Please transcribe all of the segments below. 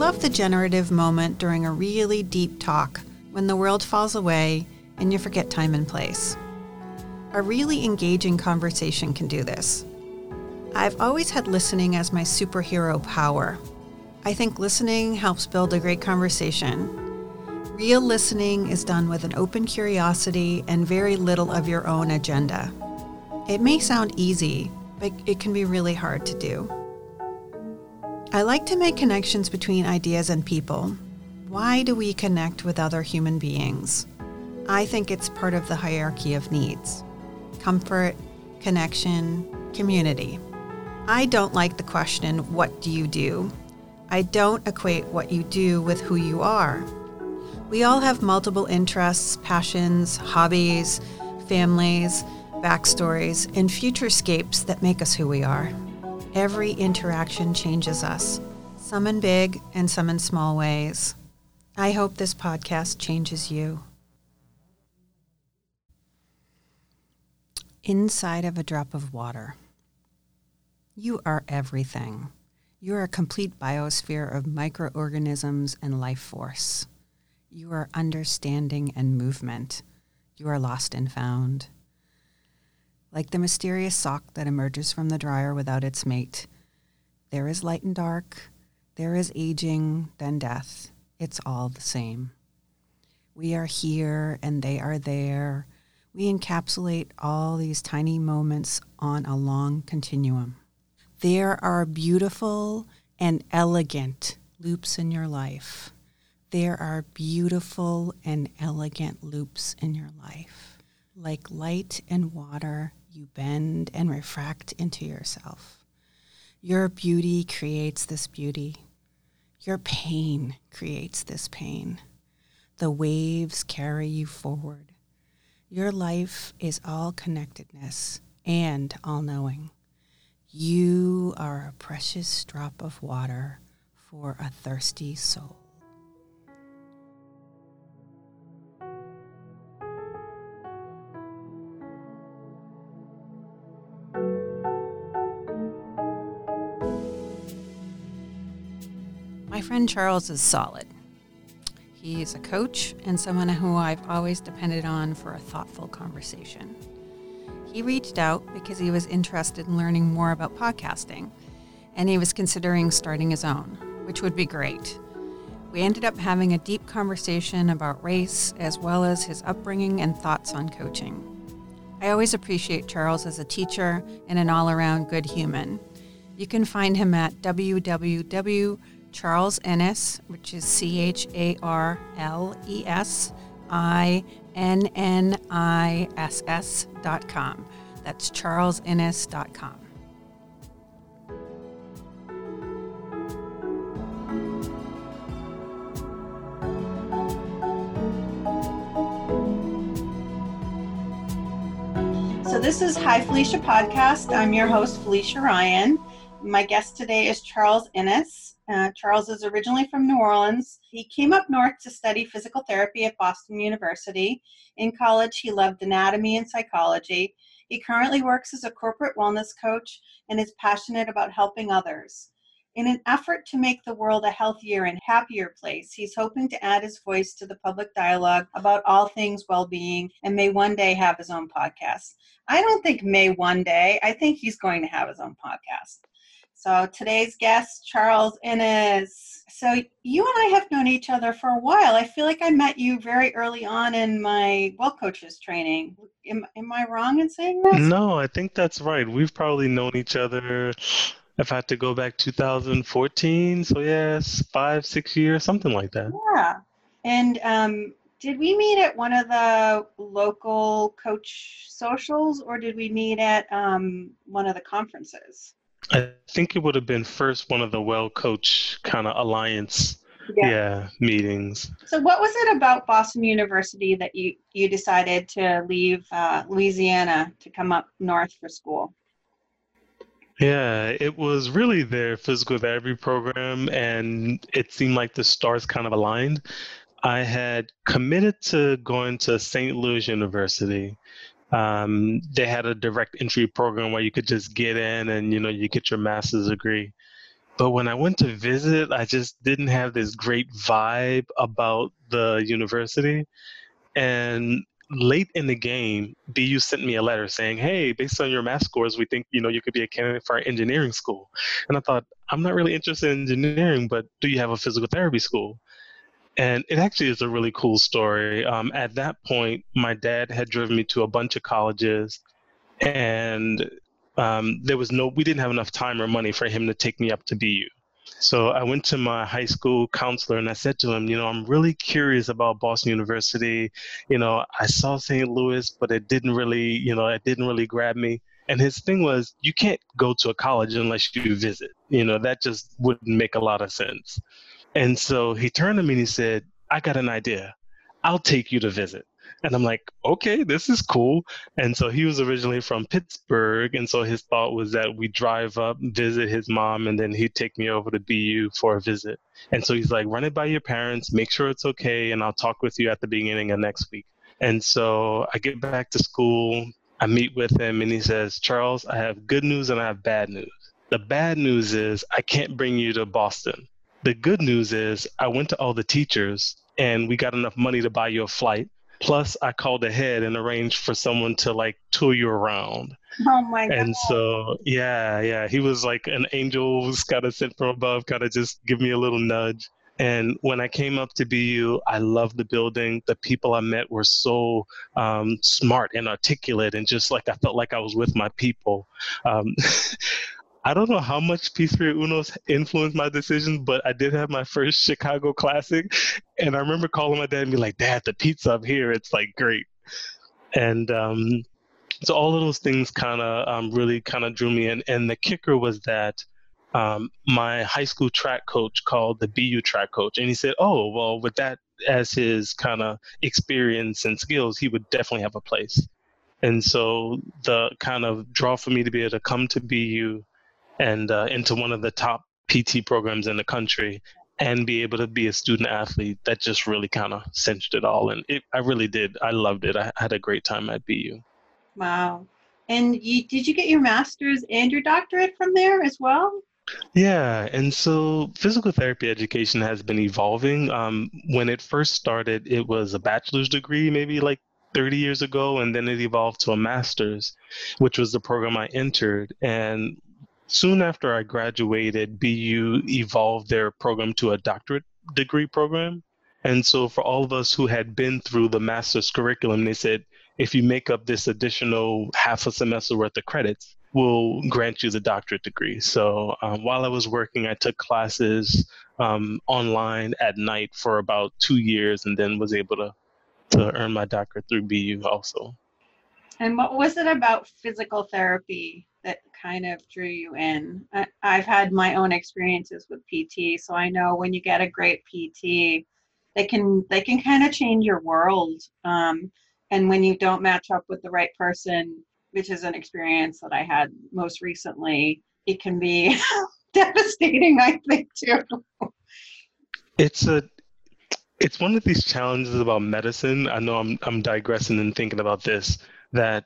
love the generative moment during a really deep talk when the world falls away and you forget time and place. A really engaging conversation can do this. I've always had listening as my superhero power. I think listening helps build a great conversation. Real listening is done with an open curiosity and very little of your own agenda. It may sound easy, but it can be really hard to do. I like to make connections between ideas and people. Why do we connect with other human beings? I think it's part of the hierarchy of needs comfort, connection, community. I don't like the question, What do you do? I don't equate what you do with who you are. We all have multiple interests, passions, hobbies, families, backstories, and futurescapes that make us who we are. Every interaction changes us, some in big and some in small ways. I hope this podcast changes you. Inside of a drop of water. You are everything. You are a complete biosphere of microorganisms and life force. You are understanding and movement. You are lost and found. Like the mysterious sock that emerges from the dryer without its mate, there is light and dark, there is aging, then death. It's all the same. We are here and they are there. We encapsulate all these tiny moments on a long continuum. There are beautiful and elegant loops in your life. There are beautiful and elegant loops in your life. Like light and water, you bend and refract into yourself. Your beauty creates this beauty. Your pain creates this pain. The waves carry you forward. Your life is all connectedness and all knowing. You are a precious drop of water for a thirsty soul. Friend Charles is solid. He's a coach and someone who I've always depended on for a thoughtful conversation. He reached out because he was interested in learning more about podcasting, and he was considering starting his own, which would be great. We ended up having a deep conversation about race as well as his upbringing and thoughts on coaching. I always appreciate Charles as a teacher and an all around good human. You can find him at www Charles Inniss, which is C H A R L E S I N N I S S dot com. That's dot com. So, this is Hi Felicia Podcast. I'm your host, Felicia Ryan. My guest today is Charles Inniss. Uh, Charles is originally from New Orleans. He came up north to study physical therapy at Boston University. In college, he loved anatomy and psychology. He currently works as a corporate wellness coach and is passionate about helping others. In an effort to make the world a healthier and happier place, he's hoping to add his voice to the public dialogue about all things well being and may one day have his own podcast. I don't think may one day, I think he's going to have his own podcast. So today's guest, Charles Inniss. So you and I have known each other for a while. I feel like I met you very early on in my Wellcoaches training. Am, am I wrong in saying that? No, I think that's right. We've probably known each other. I've had to go back 2014. So yes, five, six years, something like that. Yeah. And um, did we meet at one of the local coach socials or did we meet at um, one of the conferences? I think it would have been first one of the well coach kind of alliance yeah. yeah. meetings. So what was it about Boston University that you you decided to leave uh, Louisiana to come up north for school? Yeah, it was really their physical therapy program, and it seemed like the stars kind of aligned. I had committed to going to St. Louis University um, they had a direct entry program where you could just get in and you know you get your master's degree But when I went to visit, I just didn't have this great vibe about the university. And late in the game, BU sent me a letter saying, "Hey, based on your math scores, we think you know you could be a candidate for our engineering school." And I thought, I'm not really interested in engineering, but do you have a physical therapy school? And it actually is a really cool story. Um, at that point, my dad had driven me to a bunch of colleges, and um, there was no, we didn't have enough time or money for him to take me up to BU. So I went to my high school counselor and I said to him, you know, I'm really curious about Boston University. You know, I saw St. Louis, but it didn't really, you know, it didn't really grab me. And his thing was, you can't go to a college unless you visit. You know, that just wouldn't make a lot of sense. And so he turned to me and he said, I got an idea. I'll take you to visit. And I'm like, okay, this is cool. And so he was originally from Pittsburgh. And so his thought was that we drive up, visit his mom, and then he'd take me over to BU for a visit. And so he's like, run it by your parents, make sure it's okay, and I'll talk with you at the beginning of next week. And so I get back to school, I meet with him, and he says, Charles, I have good news and I have bad news. The bad news is I can't bring you to Boston. The good news is I went to all the teachers and we got enough money to buy you a flight. Plus, I called ahead and arranged for someone to like tour you around. Oh my god! And so, yeah, yeah, he was like an angel who's kind of sent from above, kind of just give me a little nudge. And when I came up to BU, I loved the building. The people I met were so um, smart and articulate, and just like I felt like I was with my people. Um, I don't know how much Pizzeria Uno's influenced my decisions, but I did have my first Chicago Classic, and I remember calling my dad and be like, "Dad, the pizza up here, it's like great." And um, so all of those things kind of um, really kind of drew me in. And the kicker was that um, my high school track coach called the BU track coach, and he said, "Oh, well, with that as his kind of experience and skills, he would definitely have a place." And so the kind of draw for me to be able to come to BU and uh, into one of the top PT programs in the country and be able to be a student athlete that just really kind of cinched it all. And it, i really did. I loved it. I had a great time. At bu wow. And you, did you get your master's and your doctorate from there as well? Yeah, and so physical therapy education has been evolving. Um, when it first started, it was a bachelor's degree, maybe like 30 years ago, and then it evolved to a master's, which was the program I entered. And soon after I graduated, BU evolved their program to a doctorate degree program. And so, for all of us who had been through the master's curriculum, they said, if you make up this additional half a semester worth of credits, we'll grant you the doctorate degree. So, um, while I was working, I took classes um, online at night for about two years and then was able to, to earn my doctorate through BU also. And what was it about physical therapy that kind of drew you in? I, have had my own experiences with PT, so I know when you get a great PT, they can they can kind of change your world. Um, and when you don't match up with the right person, which is an experience that I had most recently, it can be devastating. I think too. It's a it's one of these challenges about medicine. I know I'm I'm digressing and thinking about this that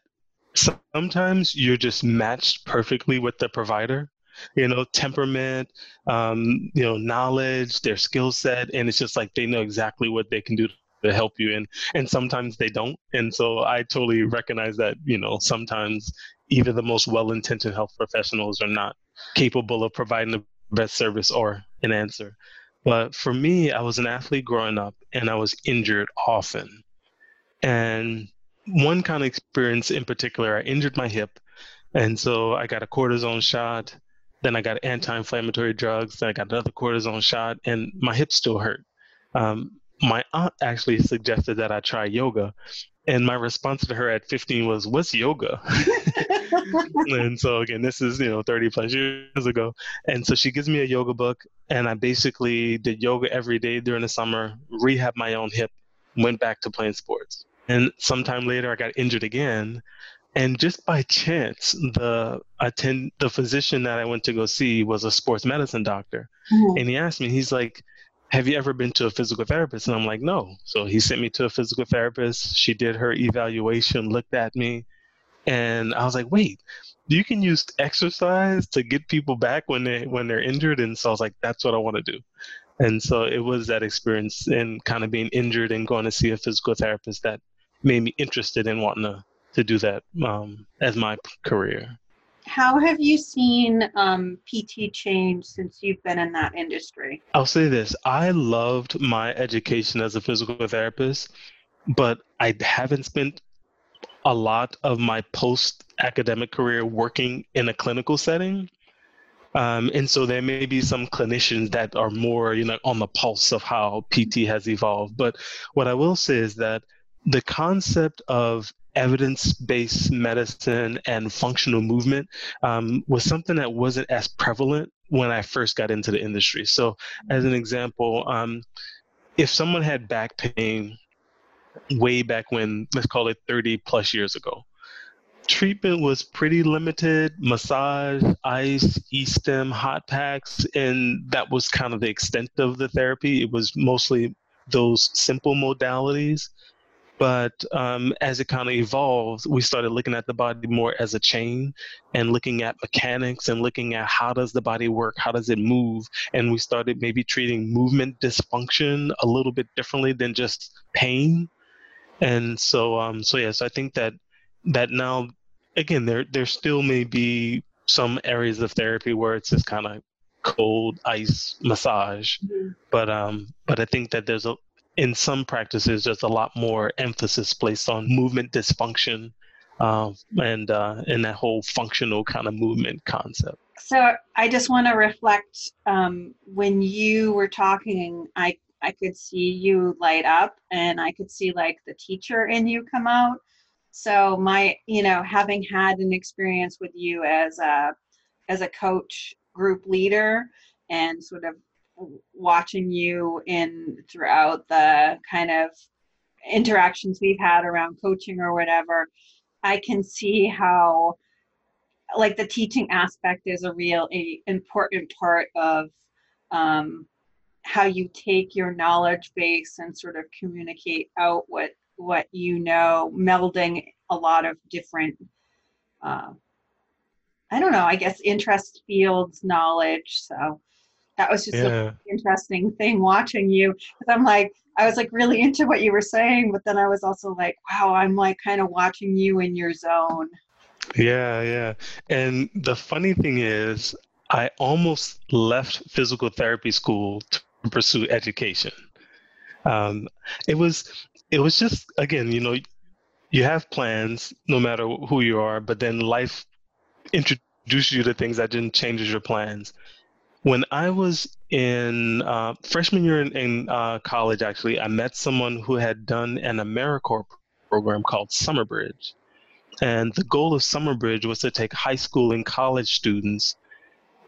sometimes you're just matched perfectly with the provider you know temperament um, you know knowledge their skill set and it's just like they know exactly what they can do to help you and and sometimes they don't and so i totally recognize that you know sometimes even the most well-intentioned health professionals are not capable of providing the best service or an answer. But for me i was an athlete growing up and i was injured often. And one kind of experience in particular, I injured my hip. And so I got a cortisone shot. Then I got anti-inflammatory drugs. Then I got another cortisone shot, and my hip still hurt. Um, my aunt actually suggested that I try yoga, and my response to her at 15 was, "What's yoga?" and so again, this is you know 30 plus years ago, and so she gives me a yoga book, and I basically did yoga every day during the summer, rehab my own hip, went back to playing sports. And sometime later, I got injured again. And just by chance, the attend the physician that I went to go see was a sports medicine doctor, mm-hmm. and he asked me, he's like, "Have you ever been to a physical therapist?" And I'm like, "No." So he sent me to a physical therapist. She did her evaluation, looked at me, And I was like, wait, you can use exercise to get people back when they when they're injured. And so I was like, that's what I want to do. And so it was that experience and kind of being injured and going to see a physical therapist that made me interested in wanting to, to do that um, as my career. How have you seen um, PT change since you've been in that industry? I'll say this I loved my education as a physical therapist, but I haven't spent a lot of my post academic career working in a clinical setting. Um, and so there may be some clinicians that are more, you know, on the pulse of how PT has evolved. But what I will say is that the concept of evidence-based medicine and functional movement um, was something that wasn't as prevalent when I first got into the industry. So, as an example, um, if someone had back pain way back when, let's call it 30 plus years ago, treatment was pretty limited massage ice e-stim hot packs and that was kind of the extent of the therapy it was mostly those simple modalities but um, as it kind of evolved we started looking at the body more as a chain and looking at mechanics and looking at how does the body work how does it move and we started maybe treating movement dysfunction a little bit differently than just pain and so um so yes i think that that now again there there still may be some areas of therapy where it's just kind of cold ice massage mm-hmm. but um but i think that there's a in some practices there's a lot more emphasis placed on movement dysfunction uh, and uh, and that whole functional kind of movement concept. So i just want to reflect um, when you were talking i i could see you light up and i could see like the teacher in you come out. So my you know having had an experience with you as a as a coach group leader and sort of watching you in throughout the kind of interactions we've had around coaching or whatever i can see how like the teaching aspect is a real a important part of um, how you take your knowledge base and sort of communicate out what what you know melding a lot of different uh, i don't know i guess interest fields knowledge so that was just yeah. an interesting thing watching you. Because i'm like i was like really into what you were saying but then i was also like wow i'm like kind of watching you in your zone. Yeah yeah. And the funny thing is i almost left physical therapy school to pursue education. Um, it was it was just again you know you have plans no matter who you are but then life introduces you to things that didn't change your plans when I was in uh, freshman year in, in uh, college, actually, I met someone who had done an AmeriCorps program called Summerbridge. And the goal of Summerbridge was to take high school and college students,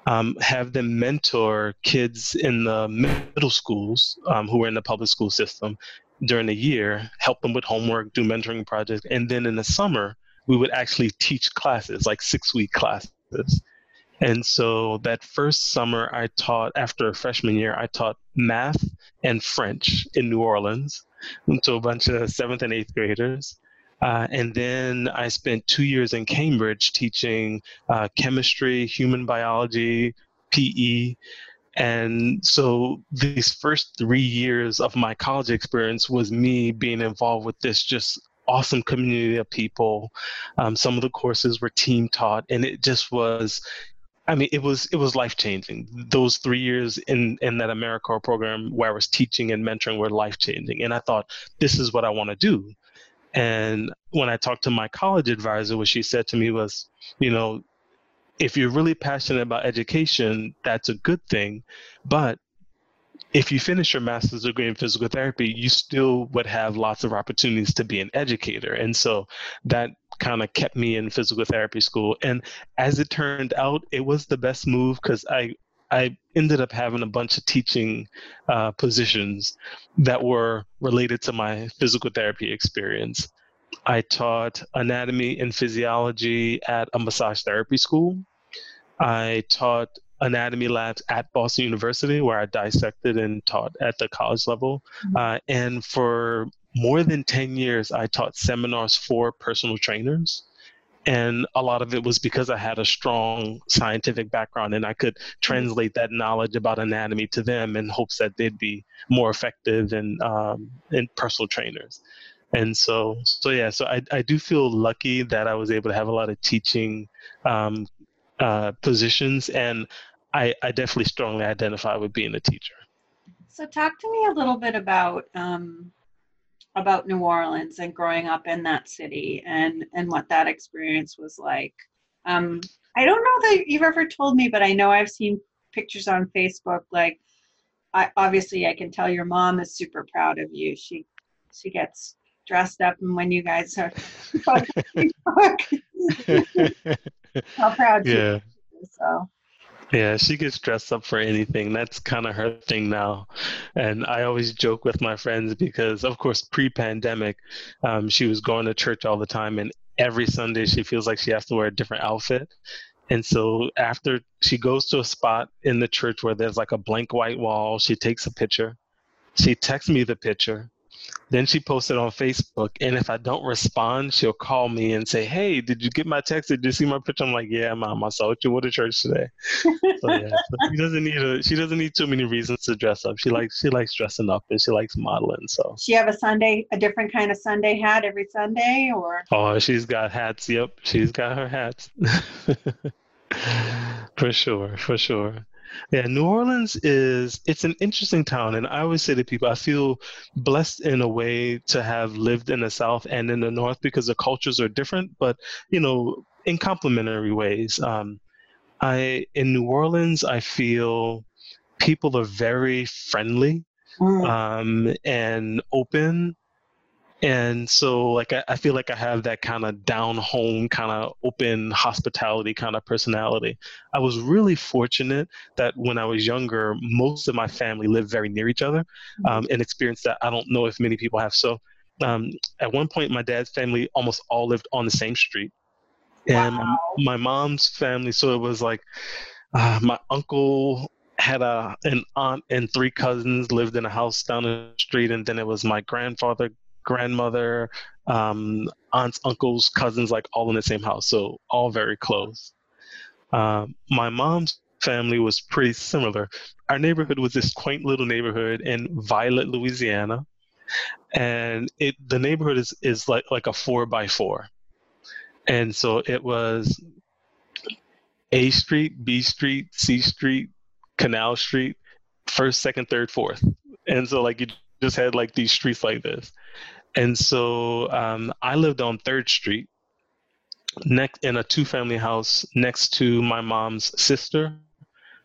um, have them mentor kids in the middle schools um, who were in the public school system during the year, help them with homework, do mentoring projects. And then in the summer, we would actually teach classes, like six week classes. And so that first summer, I taught, after freshman year, I taught math and French in New Orleans to a bunch of seventh and eighth graders. Uh, and then I spent two years in Cambridge teaching uh, chemistry, human biology, PE. And so these first three years of my college experience was me being involved with this just awesome community of people. Um, some of the courses were team taught, and it just was I mean, it was it was life changing. Those three years in in that AmeriCorps program where I was teaching and mentoring were life changing, and I thought this is what I want to do. And when I talked to my college advisor, what she said to me was, you know, if you're really passionate about education, that's a good thing, but if you finish your master's degree in physical therapy, you still would have lots of opportunities to be an educator. And so that kind of kept me in physical therapy school. And as it turned out, it was the best move because I I ended up having a bunch of teaching uh, positions that were related to my physical therapy experience. I taught anatomy and physiology at a massage therapy school. I taught anatomy labs at Boston University, where I dissected and taught at the college level. Mm-hmm. Uh, and for more than 10 years, I taught seminars for personal trainers. and a lot of it was because I had a strong scientific background and I could mm-hmm. translate that knowledge about anatomy to them in hopes that they'd be more effective and um, and personal trainers. And so, so yeah, so I, I do feel lucky that I was able to have a lot of teaching um, uh, positions, and I, I definitely strongly identify with being a teacher. So, talk to me a little bit about um, about New Orleans and growing up in that city and and what that experience was like. Um, I don't know that you've ever told me, but I know I've seen pictures on Facebook. Like, I obviously I can tell your mom is super proud of you. She she gets dressed up, and when you guys are how proud yeah. she is. So yeah, she gets dressed up for anything. That's kind of her thing now. And I always joke with my friends because, of course, pre pandemic, um, she was going to church all the time. And every Sunday, she feels like she has to wear a different outfit. And so after she goes to a spot in the church where there's like a blank white wall, she takes a picture. She texts me the picture. Then she posted on Facebook, and if I don't respond, she'll call me and say, "Hey, did you get my text? Did you see my picture?" I'm like, "Yeah, mom, I saw what you at church today." so yeah, so she doesn't need a she doesn't need too many reasons to dress up. She likes she likes dressing up and she likes modeling. So she have a Sunday a different kind of Sunday hat every Sunday, or oh, she's got hats. Yep, she's got her hats. for sure, for sure. Yeah, New Orleans is it's an interesting town and I always say to people I feel blessed in a way to have lived in the south and in the north because the cultures are different but you know in complementary ways. Um, I in New Orleans I feel people are very friendly mm. um, and open and so like I, I, feel like i have that kind of down home kind of open hospitality kind of personality i was really fortunate that when i was younger most of my family lived very near each other mm-hmm. um, and experienced that i don't know if many people have so um, at one point my dad's family almost all lived on the same street and wow. my, my, mom's family so it was like uh, my uncle had a an aunt and three cousins lived in a house down the street and then it was my grandfather grandmother, um, aunts, uncles, cousins, like all in the same house. So all very close. Um, my mom's family was pretty similar. Our neighborhood was this quaint little neighborhood in Violet, Louisiana, and it the neighborhood is is like like a four by four, and so it was A Street, B Street, C Street, Canal Street, first, second, third, fourth, and so like you just had like these streets like this. And so um, I lived on Third Street, next in a two-family house next to my mom's sister,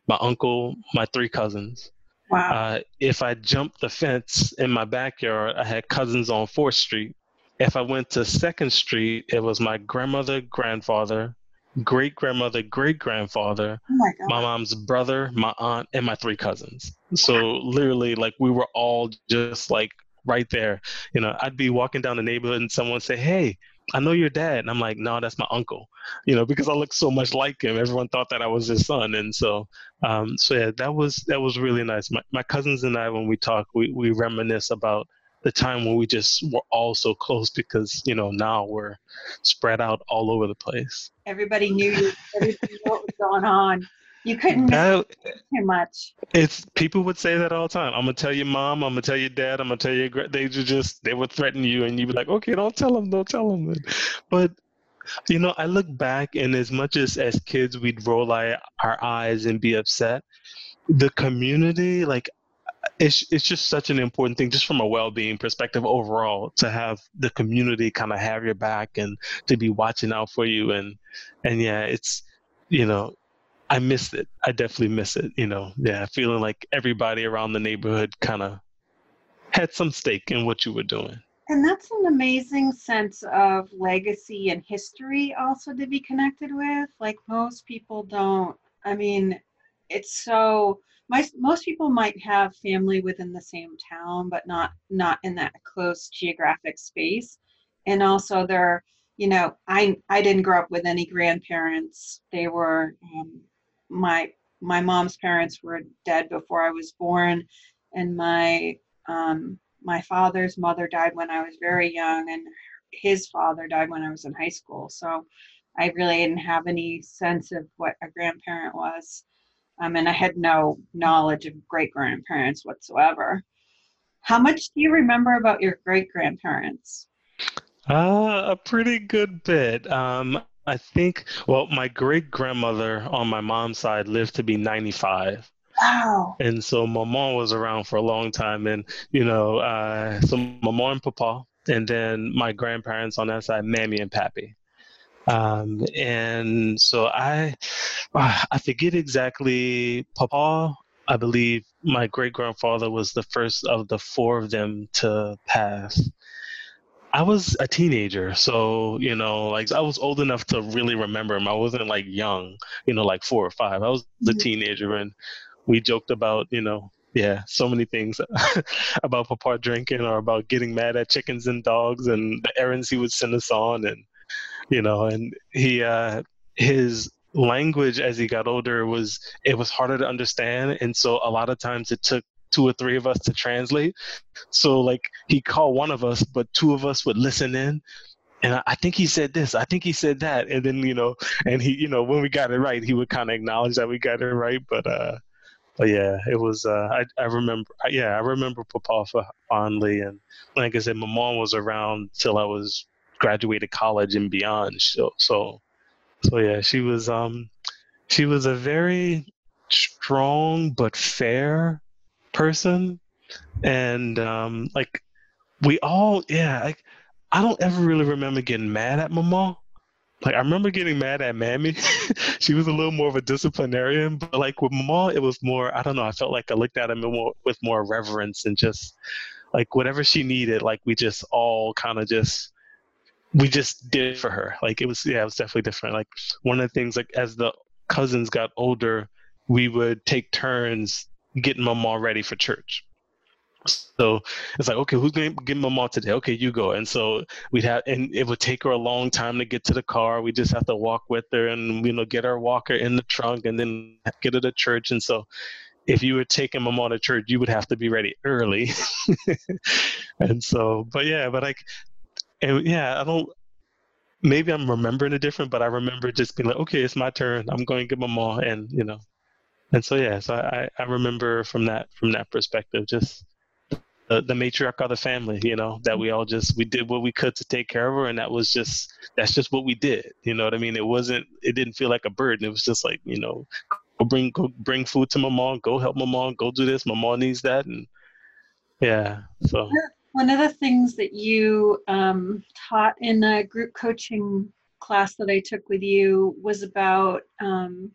my uncle, my three cousins. Wow. Uh, if I jumped the fence in my backyard, I had cousins on Fourth Street. If I went to Second Street, it was my grandmother, grandfather, great grandmother, great grandfather, oh my, my, mom's brother, my aunt, and my three cousins. So literally, like we were all just like right there. You know, I'd be walking down the neighborhood and someone say, "Hey, I know your dad," and I'm like, "No, that's my uncle." You know, because I look so much like him. Everyone thought that I was his son, and so, um, so yeah, that was that was really nice. My my cousins and I, when we talk, we we reminisce about the time when we just were all so close because you know now we're spread out all over the place. Everybody knew you. What was going on. You couldn't that, too much. It's people would say that all the time. I'm gonna tell your mom. I'm gonna tell your dad. I'm gonna tell your. They just they would threaten you, and you'd be like, okay, don't tell them, don't tell them. But you know, I look back, and as much as as kids we'd roll our, our eyes and be upset, the community, like it's it's just such an important thing, just from a well-being perspective overall, to have the community kind of have your back and to be watching out for you, and and yeah, it's you know I miss it. I definitely miss it. You know, yeah, feeling like everybody around the neighborhood kind of had some stake in what you were doing. And that's an amazing sense of legacy and history also to be connected with. Like most people don't. I mean, it's so my, most people might have family within the same town, but not not in that close geographic space. And also, they're you know, I I didn't grow up with any grandparents. They were um, my my mom's parents were dead before I was born, and my um, my father's mother died when I was very young, and his father died when I was in high school. So I really didn't have any sense of what a grandparent was. Um, and I had no knowledge of great grandparents whatsoever. How much do you remember about your great grandparents? Uh, a pretty good bit. Um, I think, well, my great grandmother on my mom's side lived to be 95. Wow. And so my mom was around for a long time. And, you know, uh, so my mom and papa, and then my grandparents on that side, Mammy and Pappy. Um, and so I, I forget exactly, Papa, I believe my great grandfather was the first of the four of them to pass. I was a teenager, so you know, like I was old enough to really remember him. I wasn't like young, you know, like four or five. I was a teenager, and we joked about, you know, yeah, so many things about Papa drinking or about getting mad at chickens and dogs and the errands he would send us on, and you know, and he uh, his language as he got older was it was harder to understand, and so a lot of times it took two or three of us to translate. So like he called one of us, but two of us would listen in. And I, I think he said this, I think he said that. And then, you know, and he, you know, when we got it right, he would kind of acknowledge that we got it right. But, uh, but yeah, it was, uh, I, I remember, yeah, I remember Papa fondly. And like I said, my mom was around till I was graduated college and beyond. So, so, so yeah, she was, um, she was a very strong but fair person. And um like we all yeah like i don't ever really remember getting mad at mama. Like i remember getting mad at mammy. She was a little more of a disciplinarian but like with mama it was more i don't know i felt like i looked at him more, with more reverence and just like whatever she needed like we just all kind of just we just did for her. Like it was yeah it was definitely different. Like one of the things like as the cousins got older we would take turns getting my mom ready for church. So it's like, okay, who's going to get my mom today? Okay, you go. And so we'd have, and it would take her a long time to get to the car. We just have to walk with her and, you know, get our walker in the trunk and then get her to church. And so if you were taking my mom to church, you would have to be ready early. and so, but yeah, but like, and yeah, I don't, maybe I'm remembering it different, but I remember just being like, okay, it's my turn. I'm going to get my mom. And, you know, and so yeah, so I, I remember from that from that perspective, just the, the matriarch of the family, you know, that we all just we did what we could to take care of her, and that was just that's just what we did. You know what I mean? It wasn't it didn't feel like a burden. It was just like you know, go bring go bring food to my mom, go help my mom, go do this. My mom needs that, and yeah, so. One of the things that you um, taught in the group coaching class that I took with you was about um,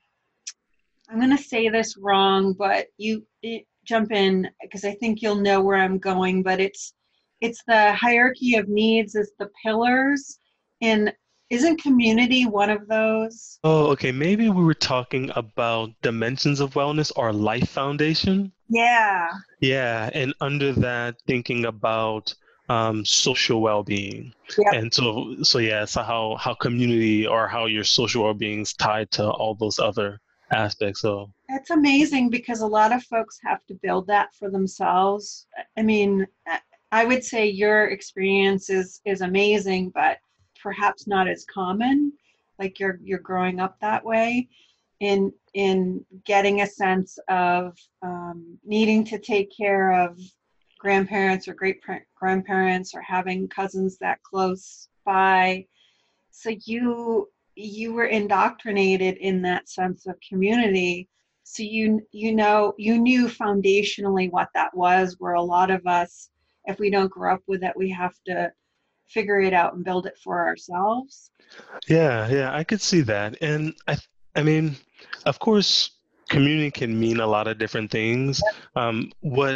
I'm going to say this wrong, but you it, jump in because I think you'll know where I'm going. But it's it's the hierarchy of needs as the pillars, and isn't community one of those? Oh, okay. Maybe we were talking about dimensions of wellness or life foundation. Yeah. Yeah, and under that, thinking about um, social well-being yep. and so so yeah so how how community or how your social well-being is tied to all those other aspect. So it's amazing because a lot of folks have to build that for themselves. I mean, I would say your experience is is amazing, but perhaps not as common. Like you're you're growing up that way, in in getting a sense of um, needing to take care of grandparents or great grandparents or having cousins that close by. So you you were indoctrinated in that sense of community. So you you know you knew foundationally what that was where a lot of us if we don't grow up with it we have to figure it out and build it for ourselves. Yeah yeah i could see that. And i i mean of course community can mean a lot of different things. Um, what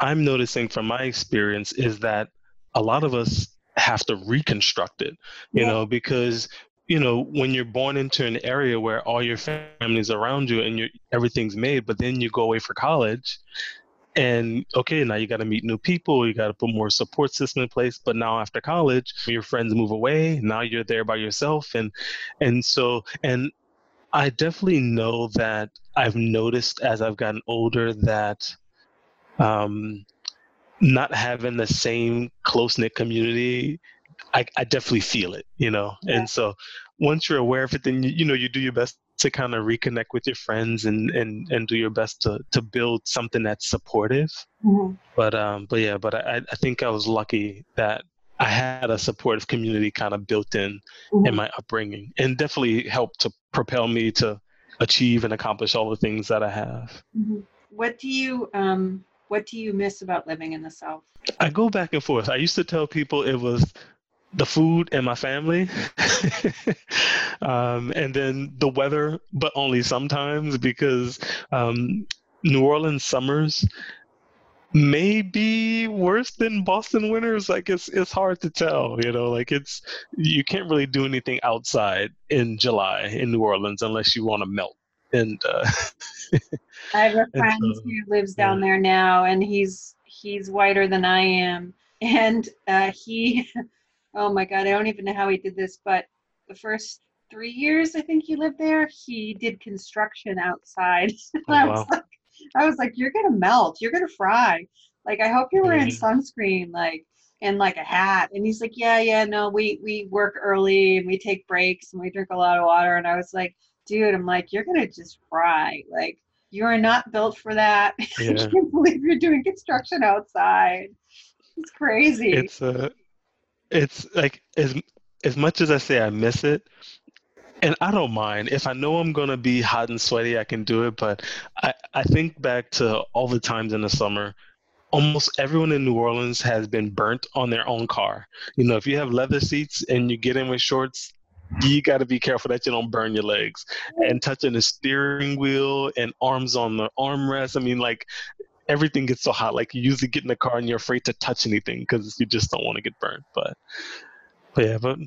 i'm noticing from my experience is that a lot of us have to reconstruct it you yeah. know because you know when you're born into an area where all your family's around you and everything's made but then you go away for college and okay now you got to meet new people you got to put more support system in place but now after college your friends move away now you're there by yourself and and so and i definitely know that i've noticed as i've gotten older that um not having the same close knit community I, I definitely feel it, you know. Yeah. And so once you're aware of it, then you, you know you do your best to kind of reconnect with your friends and and and do your best to to build something that's supportive. Mm-hmm. But um, but yeah, but I I think I was lucky that I had a supportive community kind of built in mm-hmm. in my upbringing, and definitely helped to propel me to achieve and accomplish all the things that I have. Mm-hmm. What do you um what do you miss about living in the South? I go back and forth. I used to tell people it was the food and my family, um, and then the weather, but only sometimes because um, New Orleans summers may be worse than Boston winters. Like it's it's hard to tell, you know. Like it's you can't really do anything outside in July in New Orleans unless you want to melt. And uh, I have a friend so, who lives down yeah. there now, and he's he's whiter than I am, and uh, he oh my god, I don't even know how he did this, but the first three years I think he lived there, he did construction outside. Oh, I, was wow. like, I was like, you're gonna melt, you're gonna fry. Like I hope you're wearing mm-hmm. sunscreen, like and like a hat. And he's like, yeah, yeah, no, we we work early and we take breaks and we drink a lot of water. And I was like, dude, I'm like, you're gonna just fry. Like you are not built for that. Yeah. I can't believe you're doing construction outside. It's crazy. It's a it's like as as much as I say I miss it, and I don't mind if I know I'm gonna be hot and sweaty, I can do it. But I I think back to all the times in the summer. Almost everyone in New Orleans has been burnt on their own car. You know, if you have leather seats and you get in with shorts, you got to be careful that you don't burn your legs. And touching the steering wheel and arms on the armrest. I mean, like everything gets so hot. Like you usually get in the car and you're afraid to touch anything because you just don't want to get burned. But, but yeah, but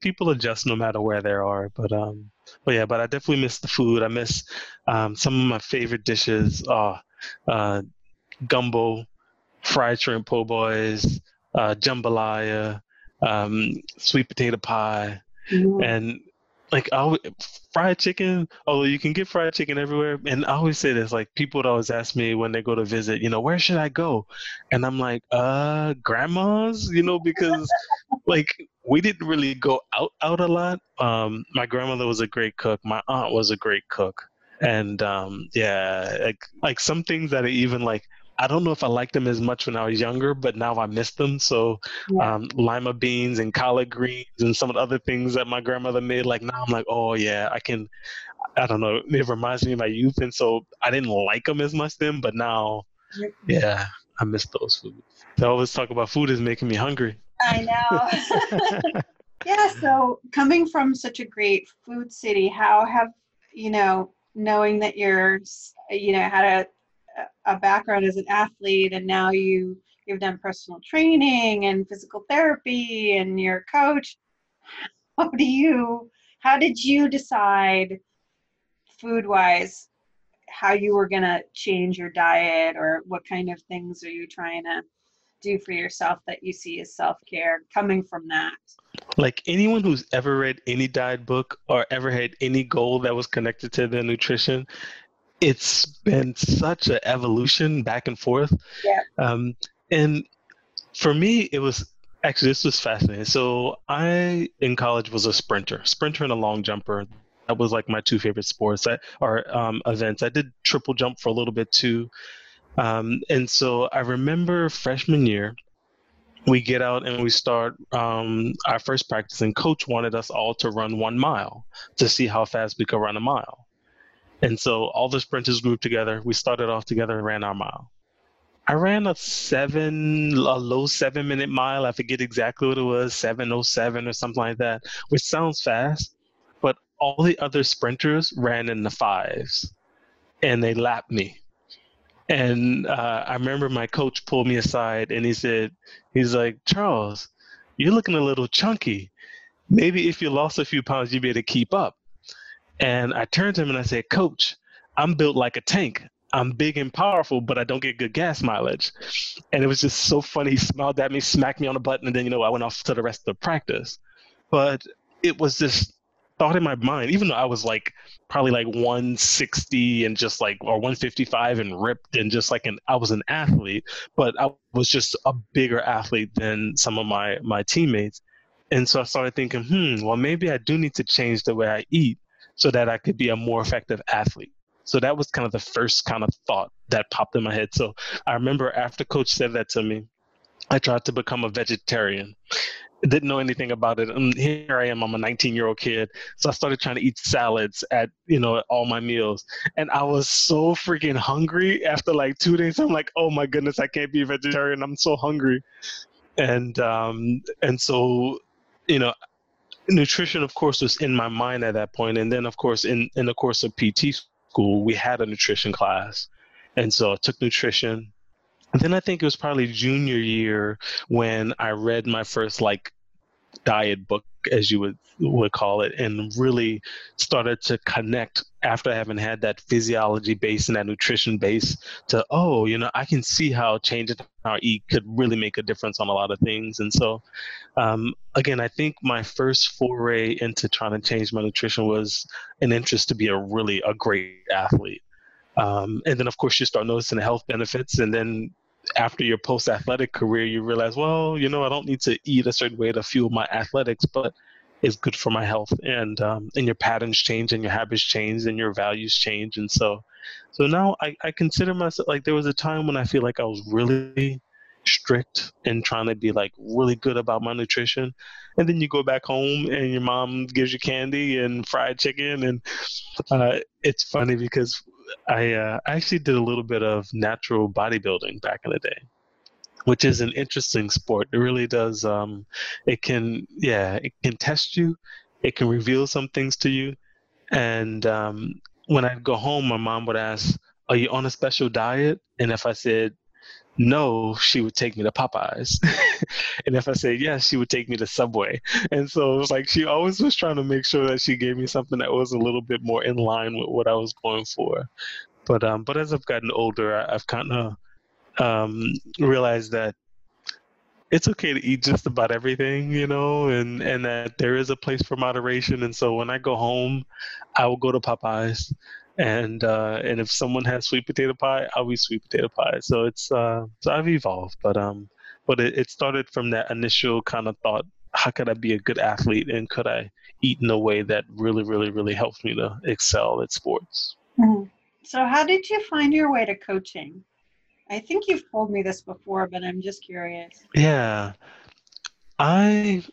people adjust no matter where they are. But um, but yeah, but I definitely miss the food. I miss um, some of my favorite dishes. Uh, uh, gumbo, fried shrimp po' boys, uh, jambalaya, um, sweet potato pie, mm-hmm. and like I always, fried chicken. Although you can get fried chicken everywhere, and I always say this: like people would always ask me when they go to visit, you know, where should I go? And I'm like, uh, grandma's, you know, because like we didn't really go out out a lot. Um, my grandmother was a great cook. My aunt was a great cook, and um, yeah, like like some things that even like I don't know if I liked them as much when I was younger, but now I miss them. So yeah. um, lima beans and collard greens and some of the other things that my grandmother made, like now I'm like, oh yeah, I can. I don't know. It reminds me of my youth, and so I didn't like them as much then, but now, yeah, I miss those foods. I always talk about food is making me hungry. I know. yeah. So coming from such a great food city, how have you know knowing that you're you know had a a background as an athlete and now you you've done personal training and physical therapy and you're a coach. How do you how did you decide food wise how you were going to change your diet or what kind of things are you trying to do for yourself that you see as self-care coming from that? Like anyone who's ever read any diet book or ever had any goal that was connected to their nutrition it's been such an evolution back and forth. Yeah. Um, and for me, it was actually this was fascinating. So I in college was a sprinter, sprinter and a long jumper. That was like my two favorite sports I, or um, events. I did triple jump for a little bit too. Um, and so I remember freshman year, we get out and we start um, our first practice, and coach wanted us all to run one mile to see how fast we could run a mile. And so all the sprinters grouped together. We started off together and ran our mile. I ran a seven, a low seven minute mile. I forget exactly what it was, 707 or something like that, which sounds fast. But all the other sprinters ran in the fives and they lapped me. And uh, I remember my coach pulled me aside and he said, he's like, Charles, you're looking a little chunky. Maybe if you lost a few pounds, you'd be able to keep up. And I turned to him and I said, Coach, I'm built like a tank. I'm big and powerful, but I don't get good gas mileage. And it was just so funny. He smiled at me, smacked me on the button, and then, you know, I went off to the rest of the practice. But it was this thought in my mind, even though I was like probably like 160 and just like, or 155 and ripped and just like an, I was an athlete, but I was just a bigger athlete than some of my, my teammates And so I started thinking, hmm, well, maybe I do need to change the way I eat so that I could be a more effective athlete. So that was kind of the first kind of thought that popped in my head. So I remember after coach said that to me, I tried to become a vegetarian. Didn't know anything about it. And here I am, I'm a 19 year old kid. So I started trying to eat salads at, you know, all my meals. And I was so freaking hungry after like two days. I'm like, oh my goodness, I can't be a vegetarian. I'm so hungry. And um and so, you know, nutrition of course was in my mind at that point. And then of course in, in the course of PT school, we had a nutrition class. And so I took nutrition and then I think it was probably junior year when I read my first like diet book, as you would would call it, and really started to connect after having had that physiology base and that nutrition base to oh, you know, I can see how changing how I eat could really make a difference on a lot of things. And so, um, again, I think my first foray into trying to change my nutrition was an interest to be a really a great athlete. Um, and then of course you start noticing the health benefits and then after your post athletic career, you realize, well, you know, I don't need to eat a certain way to fuel my athletics, but it's good for my health. And um, and your patterns change, and your habits change, and your values change. And so, so now I, I consider myself like there was a time when I feel like I was really strict and trying to be like really good about my nutrition and then you go back home and your mom gives you candy and fried chicken and uh, it's funny because I uh, actually did a little bit of natural bodybuilding back in the day, which is an interesting sport. It really does. Um, it can, yeah, it can test you. It can reveal some things to you. And um, when I'd go home, my mom would ask, "Are you on a special diet?" And if I said no, she would take me to Popeyes. and if I said yes, she would take me to Subway. And so it was like she always was trying to make sure that she gave me something that was a little bit more in line with what I was going for. But um, but as I've gotten older, I, have kind of um, realized that it's okay to eat just about everything, you know, and and that there is a place for moderation. And so when I go home, I will go to Popeyes and uh, and if someone has sweet potato pie, I'll be sweet potato pie. So it's uh, so I've evolved, but um, but it, it started from that initial kind of thought: how could I be a good athlete, and could I eat in a way that really, really, really helps me to excel at sports? Mm-hmm. So, how did you find your way to coaching? I think you've told me this before, but I'm just curious. Yeah, I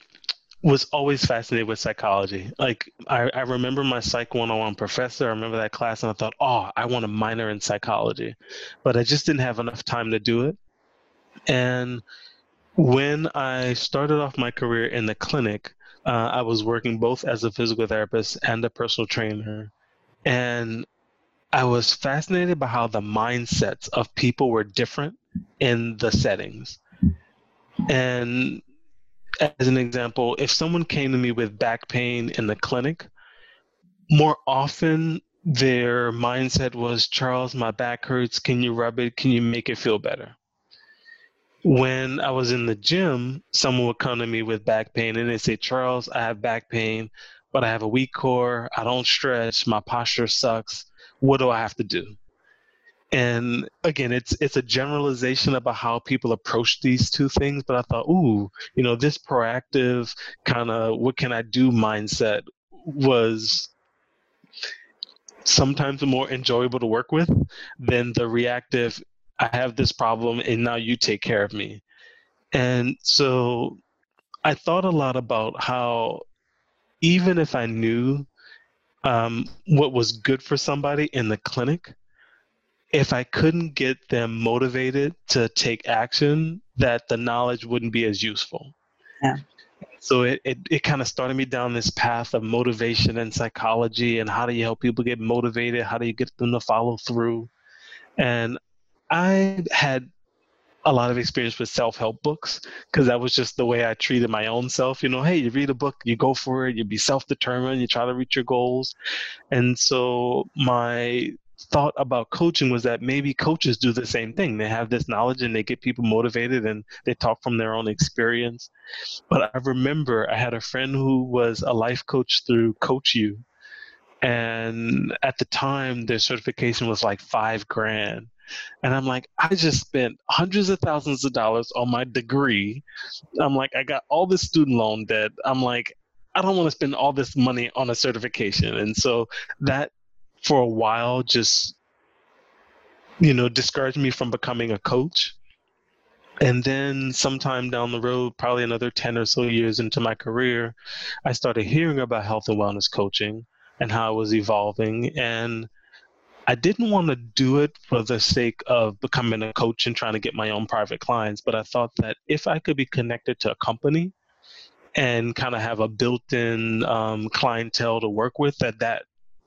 was always fascinated with psychology. Like I, I remember my Psych 101 professor. I remember that class, and I thought, oh, I want to minor in psychology, but I just didn't have enough time to do it. And when I started off my career in the clinic, uh, I was working both as a physical therapist and a personal trainer, and I was fascinated by how the mindsets of people were different in the settings. And as an example, if someone came to me with back pain in the clinic, more often their mindset was, Charles, my back hurts. Can you rub it? Can you make it feel better? When I was in the gym, someone would come to me with back pain and they'd say, Charles, I have back pain, but I have a weak core. I don't stretch. My posture sucks. What do I have to do? And again it's it's a generalization about how people approach these two things but i thought ooh you know this proactive kind of what can i do mindset was sometimes more enjoyable to work with than the reactive i have this problem and now you take care of me. And so i thought a lot about how even if i knew um, what was good for somebody in the clinic if I couldn't get them motivated to take action, that the knowledge wouldn't be as useful. Yeah. So it, it, it kind of started me down this path of motivation and psychology and how do you help people get motivated? How do you get them to follow through? And I had a lot of experience with self-help books because that was just the way I treated my own self. You know, hey, you read a book, you go for it, you be self-determined, you try to reach your goals. And so my thought about coaching was that maybe coaches do the same thing. They have this knowledge and they get people motivated and they talk from their own experience. But I remember I had a friend who was a life coach through Coach U. And at the time, their certification was like five grand. And I'm like, I just spent hundreds of thousands of dollars on my degree. I'm like, I got all this student loan debt. I'm like, I don't want to spend all this money on a certification. And so that for a while just, you know, discouraged me from becoming a coach. And then sometime down the road, probably another 10 or so years into my career, I started hearing about health and wellness coaching and how it was evolving. And I didn't want to do it for the sake of becoming a coach and trying to get my own private clients, but I thought that if I could be connected to a company and kind of have a built-in um, clientele to work with, that that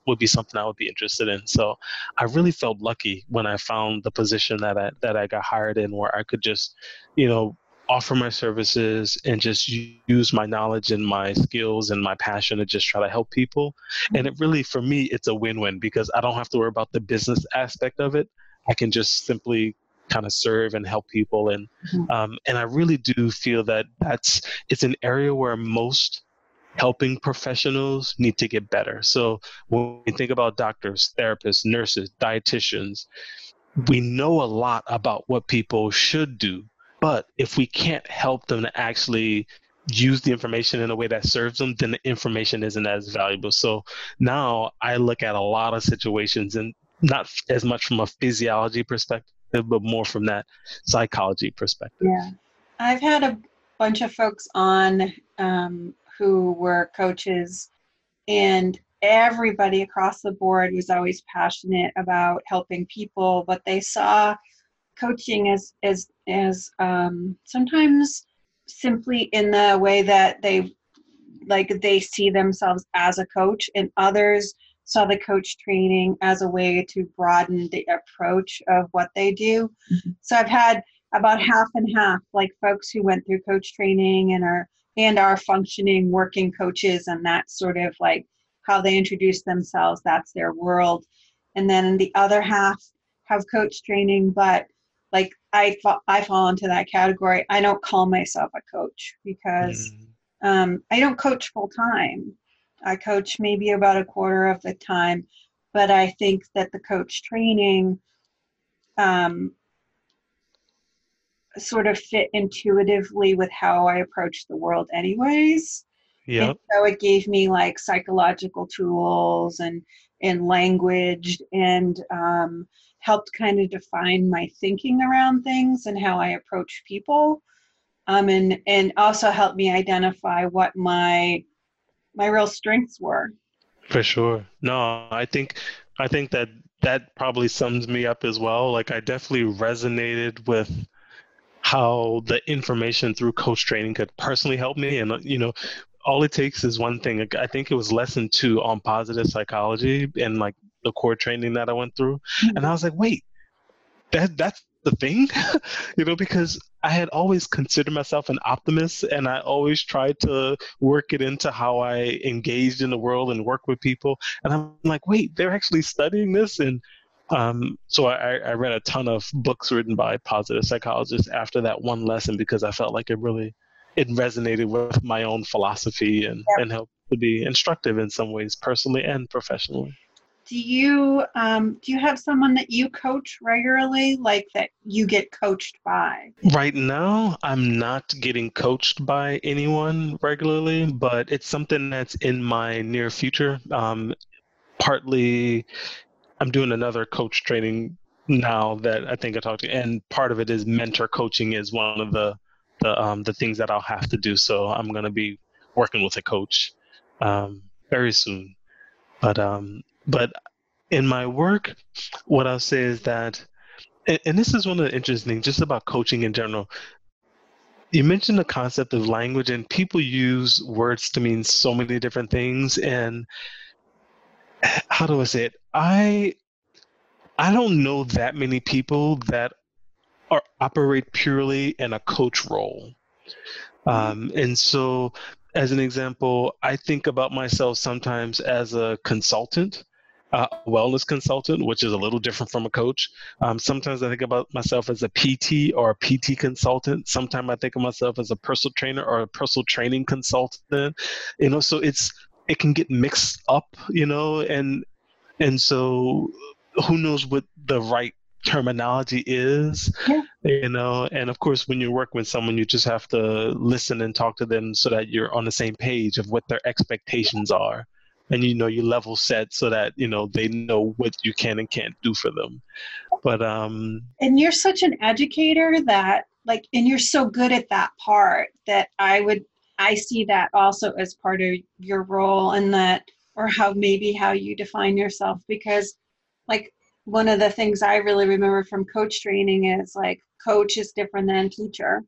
would be something I would be interested in. So I really felt lucky when I found the position that I that I got hired in, where I could just, you know, offer my services and just use my knowledge and my skills and my passion to just try to help people. And it really, for me, it's a win-win because I don't have to worry about the business aspect of it. I can just simply kind of serve and help people and mm-hmm. um, and i really do feel that that's it's an area where most helping professionals need to get better. So when we think about doctors, therapists, nurses, dietitians, we know a lot about what people should do. But if we can't help them to actually use the information in a way that serves them, then the information isn't as valuable. So now I look at a lot of situations and not as much from a physiology perspective, but more from that psychology perspective. Yeah. I've had a bunch of folks on um, who were coaches, and everybody across the board was always passionate about helping people, but they saw coaching as as as um, sometimes simply in the way that they like they see themselves as a coach, and others saw the coach training as a way to broaden the approach of what they do. Mm-hmm. So I've had about half and half, like folks who went through coach training and are and are functioning working coaches and that's sort of like how they introduce themselves that's their world. And then the other half have coach training but like i i fall into that category. I don't call myself a coach because mm. um, i don't coach full time i coach maybe about a quarter of the time but i think that the coach training um, sort of fit intuitively with how I approach the world, anyways. Yeah. So it gave me like psychological tools and and language and um, helped kind of define my thinking around things and how I approach people. Um, and and also helped me identify what my my real strengths were. For sure. No, I think I think that that probably sums me up as well. Like I definitely resonated with how the information through coach training could personally help me. And, you know, all it takes is one thing. I think it was lesson two on positive psychology and like the core training that I went through. Mm-hmm. And I was like, wait, that that's the thing, you know, because I had always considered myself an optimist and I always tried to work it into how I engaged in the world and work with people. And I'm like, wait, they're actually studying this and um, so I, I, read a ton of books written by positive psychologists after that one lesson because I felt like it really it resonated with my own philosophy and, yep. and helped to be instructive in some ways, personally and professionally. Do you um, do you have someone that you coach regularly, like that you get coached by? Right now, I'm not getting coached by anyone regularly, but it's something that's in my near future. Um, partly I'm doing another coach training now that I think I talked to, and part of it is mentor coaching is one of the the um, the things that I'll have to do. So I'm going to be working with a coach um, very soon. But um, but in my work, what I'll say is that, and, and this is one of the interesting just about coaching in general. You mentioned the concept of language, and people use words to mean so many different things. And how do I say it? I I don't know that many people that are operate purely in a coach role. Um, and so, as an example, I think about myself sometimes as a consultant, uh, wellness consultant, which is a little different from a coach. Um, sometimes I think about myself as a PT or a PT consultant. Sometimes I think of myself as a personal trainer or a personal training consultant. You know, so it's it can get mixed up, you know, and and so who knows what the right terminology is, yeah. you know, and of course, when you work with someone, you just have to listen and talk to them so that you're on the same page of what their expectations are. And you know, you level set so that, you know, they know what you can and can't do for them. But, um, and you're such an educator that, like, and you're so good at that part that I would, I see that also as part of your role and that, or how maybe how you define yourself because, like, one of the things I really remember from coach training is like coach is different than teacher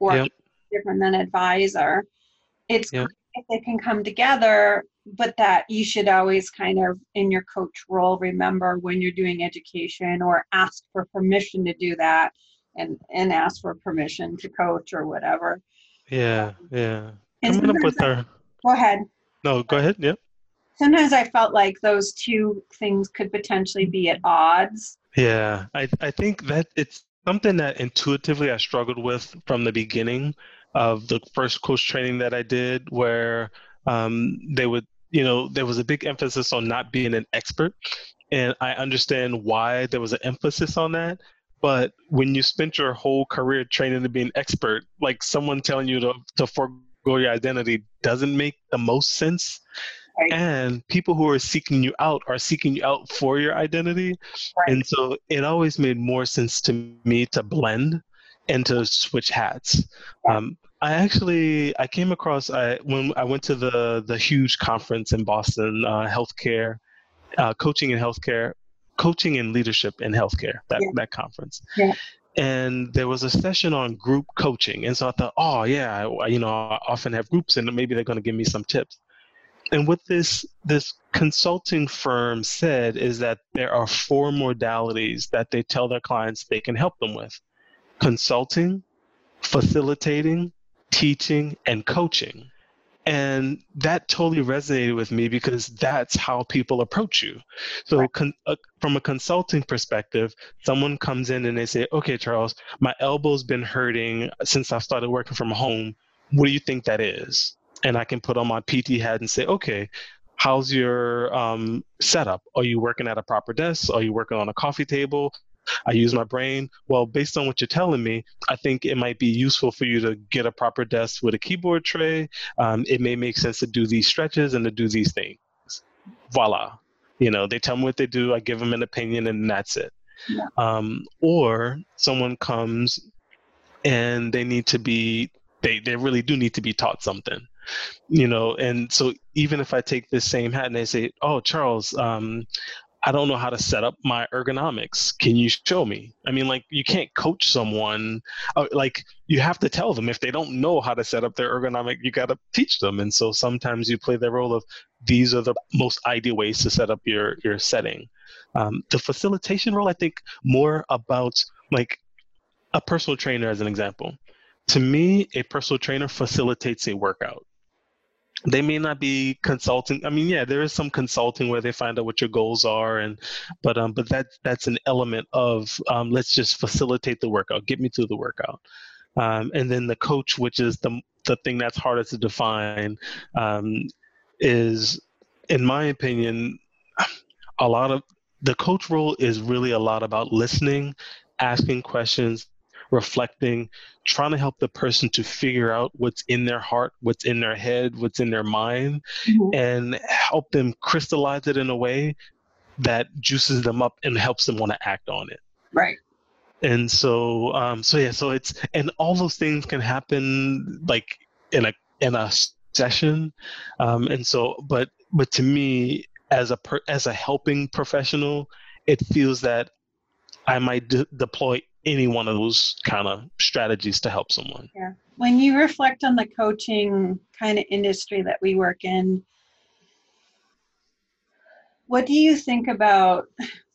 or yep. different than advisor. It's yep. if they can come together, but that you should always kind of in your coach role remember when you're doing education or ask for permission to do that and and ask for permission to coach or whatever. Yeah, yeah. Coming up with our go ahead. No, go ahead. Yeah. sometimes I felt like those two things could potentially be at odds. Yeah, I, I think that it's something that intuitively I struggled with from the beginning of the first coach training that I did, where um, they would, you know, there was a big emphasis on not being an expert. And I understand why there was an emphasis on that. But when you spent your whole career training to be an expert, like someone telling you to, to forego your identity doesn't make the most sense. Right. And people who are seeking you out are seeking you out for your identity. Right. And so it always made more sense to me to blend and to switch hats. Um, I actually I came across I when I went to the the huge conference in Boston, uh, healthcare, uh, coaching in healthcare, coaching and leadership in healthcare. That yeah. that conference. Yeah. And there was a session on group coaching, and so I thought, oh yeah, I, you know, I often have groups, and maybe they're going to give me some tips and what this this consulting firm said is that there are four modalities that they tell their clients they can help them with consulting facilitating teaching and coaching and that totally resonated with me because that's how people approach you so right. con- uh, from a consulting perspective someone comes in and they say okay charles my elbow's been hurting since i started working from home what do you think that is and I can put on my PT hat and say, okay, how's your um, setup? Are you working at a proper desk? Are you working on a coffee table? I use my brain. Well, based on what you're telling me, I think it might be useful for you to get a proper desk with a keyboard tray. Um, it may make sense to do these stretches and to do these things. Voila. You know, they tell me what they do, I give them an opinion, and that's it. Yeah. Um, or someone comes and they need to be, they, they really do need to be taught something you know and so even if i take this same hat and they say oh charles um, i don't know how to set up my ergonomics. Can you show me? I mean like you can't coach someone uh, like you have to tell them. If they don't know how to set up their ergonomic you got to teach them. And so sometimes you play the role of these are the most ideal ways to set up your your setting. Um, the facilitation role i think more about like a personal trainer as an example. To me a personal trainer facilitates a workout they may not be consulting i mean yeah there is some consulting where they find out what your goals are and but um but that that's an element of um, let's just facilitate the workout get me through the workout. Um, and then the coach which is the the thing that's harder to define um, is in my opinion a lot of the coach role is really a lot about listening asking questions reflecting, trying to help the person to figure out what's in their heart, what's in their head, what's in their mind, mm-hmm. and help them crystallize it in a way that juices them up and helps them want to act on it. Right. And so, um, so yeah, so it's and all those things can happen like in a in a session, um, and so, but but to me, as a per, as a helping professional, it feels that I might de- deploy any one of those kind of strategies to help someone. Yeah. When you reflect on the coaching kind of industry that we work in, what do you think about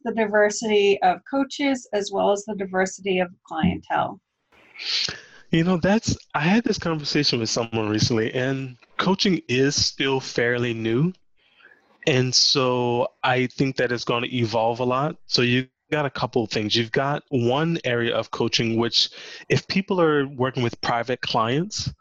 the diversity of coaches as well as the diversity of clientele? You know, that's I had this conversation with someone recently, and coaching is still fairly new. And so I think that it's going to evolve a lot. So you got a couple of things. You've got one area of coaching which, if people are working with private clients,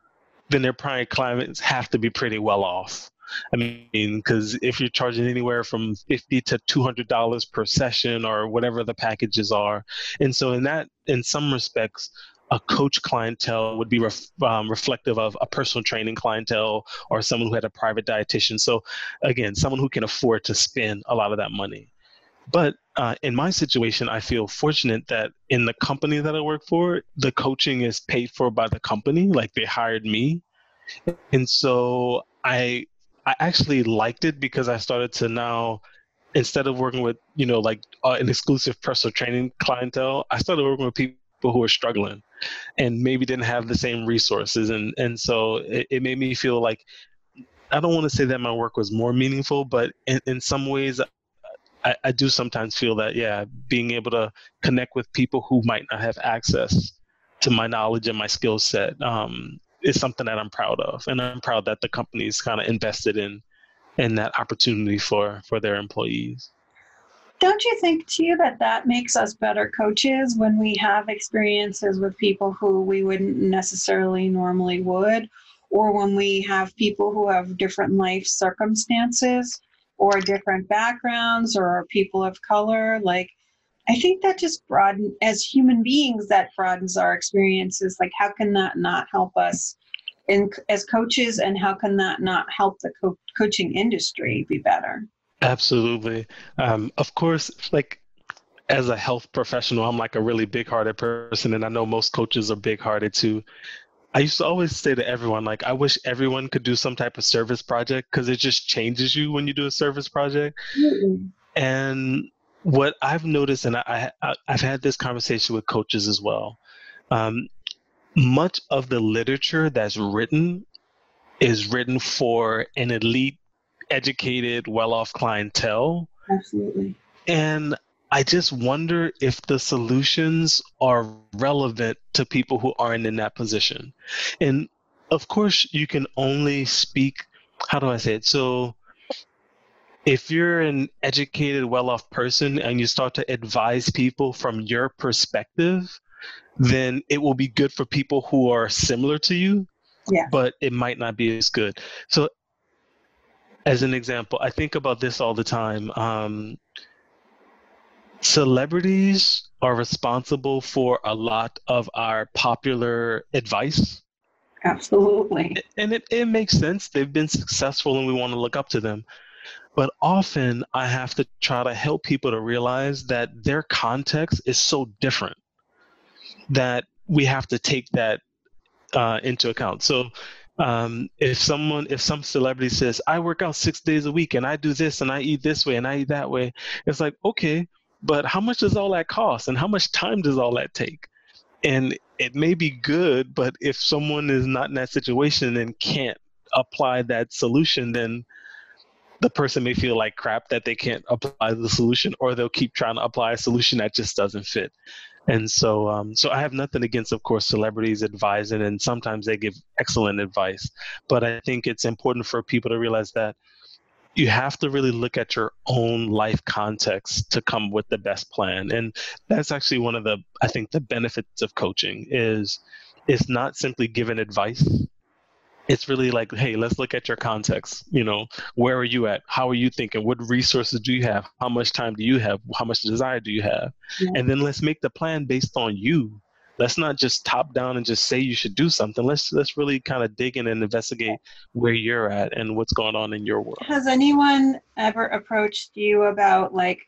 then their private clients have to be pretty well off. I mean, because if you're charging anywhere from fifty to two hundred dollars per session or whatever the packages are, and so in that, in some respects, a coach clientele would be ref, um, reflective of a personal training clientele or someone who had a private dietitian. So, again, someone who can afford to spend a lot of that money. But uh, in my situation, I feel fortunate that in the company that I work for, the coaching is paid for by the company. Like they hired me, and so I I actually liked it because I started to now instead of working with you know like uh, an exclusive personal training clientele, I started working with people who are struggling and maybe didn't have the same resources and and so it, it made me feel like I don't want to say that my work was more meaningful, but in, in some ways I, I do sometimes feel that yeah, being able to connect with people who might not have access to my knowledge and my skill set um, is something that I'm proud of, and I'm proud that the company's kind of invested in in that opportunity for for their employees. Don't you think too that that makes us better coaches when we have experiences with people who we wouldn't necessarily normally would, or when we have people who have different life circumstances? Or different backgrounds or people of color like i think that just broaden as human beings that broadens our experiences. Like how can that not help us in as coaches and how can that not help the co- coaching industry be better? Absolutely. Um, of course like as a health professional i'm like a really big hearted person and i know most coaches are big hearted too I used to always say to everyone, like, I wish everyone could do some type of service project because it just changes you when you do a service project. Mm-hmm. And what I've noticed, and I, I, have had this conversation with coaches as well, um, much of the literature that's written is written for an elite, educated, well off clientele. Absolutely. And I just wonder if the solutions are relevant to people who aren't in that position. And of course, you can only speak, how do I say it? So, if you're an educated, well off person and you start to advise people from your perspective, then it will be good for people who are similar to you, yeah. but it might not be as good. So, as an example, I think about this all the time. Um, celebrities are responsible for a lot of our popular advice. Absolutely. And it, it makes sense. They've been successful and we want to look up to them. But often I have to try to help people to realize that their context is so different that we have to take that uh, into account. So um, if someone, if some celebrity says, I work out six days a week and I do this and I eat this way and I eat that way, it's like, okay, but how much does all that cost? And how much time does all that take? And it may be good but if someone is not in that situation and can't apply that solution then the person may feel like crap that they can't apply the solution or they'll keep trying to apply a solution that just doesn't fit. And so um, so i have nothing against of course celebrities advising and sometimes they give excellent advice but i think it's important for people to realize that you have to really look at your own life context to come with the best plan. And that's actually one of the i think the benefits of coaching is it's not simply giving advice. It's really like hey let's look at your context. You know where are you at? How are you thinking? What resources do you have? How much time do you have? How much desire do you have? Yeah. and then let's make the plan based on you let's not just top down and just say you should do something. Let's let's really kind of dig in and investigate where you're at and what's going on in your world. Has anyone ever approached you about like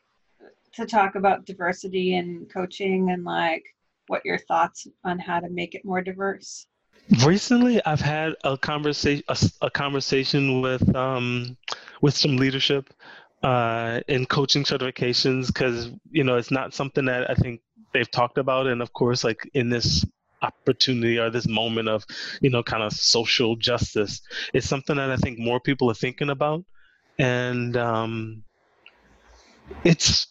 to talk about diversity in coaching and like what your thoughts on how to make it more diverse? Recently, I've had a conversation a, a conversation with um, with some leadership uh, in coaching certifications because you know it's not something that I think they've talked about and of course like in this opportunity or this moment of you know kind of social justice it's something that i think more people are thinking about. And um, it's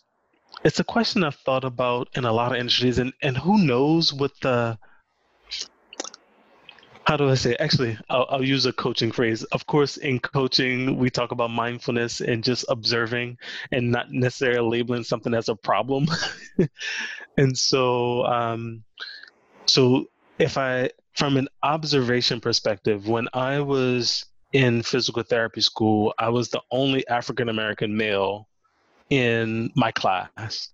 it's a question i've thought about in a lot of industries and and who knows what the how do I say? Actually, I'll, I'll, use a coaching phrase. Of course, in coaching, we talk about mindfulness and just observing and not necessarily labeling something as a problem. and so, um, so if I, from an observation perspective, when I was in physical therapy school, I was the only African American male in my class.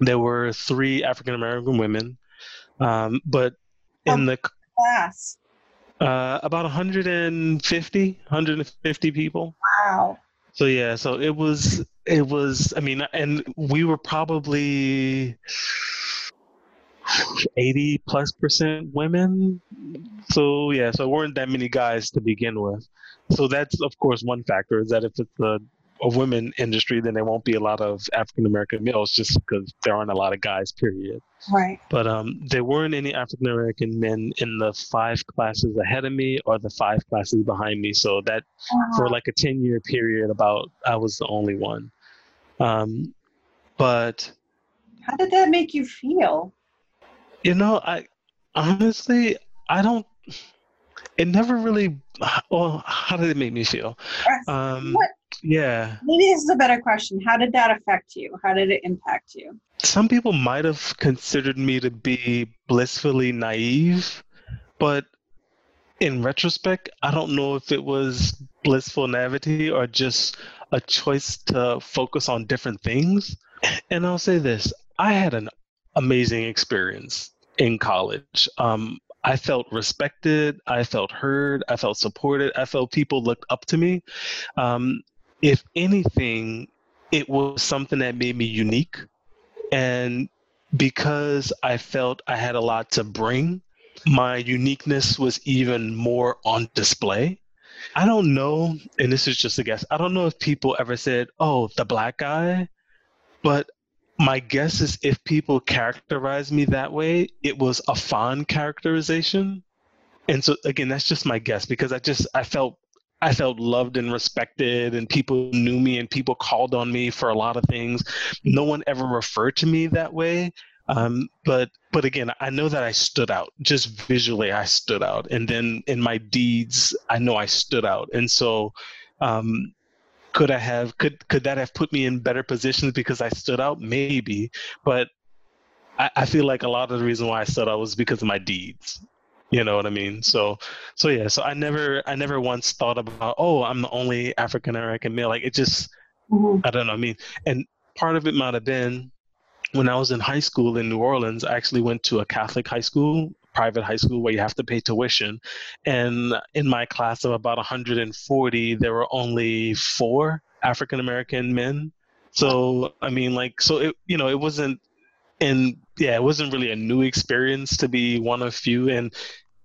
There were three African American women, um, but in the class, uh, about 150, 150 people. Wow. So yeah, so it was it was I mean and we were probably 80 plus percent women. So yeah, so weren't that many guys to begin with. So that's of course one factor is that if it's a, a women industry, then there won't be a lot of African American males just because there aren't a lot of guys. Period. Right. But um, there weren't any African American men in the five classes ahead of me or the five classes behind me. So that uh-huh. for like a ten year period, about I was the only one. Um, but how did that make you feel? You know, I honestly, I don't. It never really. Well, how did it make me feel? Um, what? Yeah. Maybe this is a better question. How did that affect you? How did it impact you? Some people might have considered me to be blissfully naive, but in retrospect, I don't know if it was blissful naivety or just a choice to focus on different things. And I'll say this I had an amazing experience in college. Um, I felt respected. I felt heard. I felt supported. I felt people looked up to me. Um, if anything, it was something that made me unique. And because I felt I had a lot to bring, my uniqueness was even more on display. I don't know, and this is just a guess, I don't know if people ever said, oh, the black guy, but my guess is if people characterize me that way, it was a fond characterization. And so again, that's just my guess because I just I felt I felt loved and respected and people knew me and people called on me for a lot of things. No one ever referred to me that way. Um, but but again, I know that I stood out. Just visually I stood out. And then in my deeds, I know I stood out. And so um, could I have could could that have put me in better positions because I stood out? Maybe, but I, I feel like a lot of the reason why I stood out was because of my deeds. You know what I mean? So so yeah, so I never I never once thought about oh I'm the only African American male. Like it just mm-hmm. I don't know. I mean, and part of it might have been when I was in high school in New Orleans. I actually went to a Catholic high school private high school where you have to pay tuition. And in my class of about 140, there were only four African American men. So I mean, like, so it you know it wasn't, and yeah, it wasn't really a new experience to be one of few. And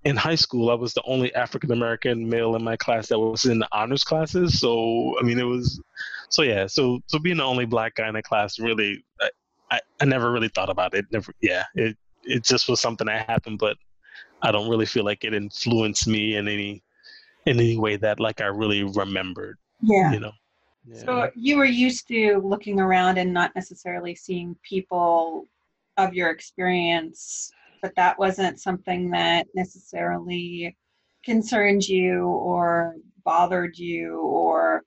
in high school, I was the only African American male in my class that was in the honors classes. So I mean, it was, so yeah, so so being the only black guy in the class really, I, I, I never really thought about it. Never, yeah, it it just was something that happened, but I don't really feel like it influenced me in any in any way that like I really remembered. Yeah. You know. Yeah. So you were used to looking around and not necessarily seeing people of your experience, but that wasn't something that necessarily concerned you or bothered you or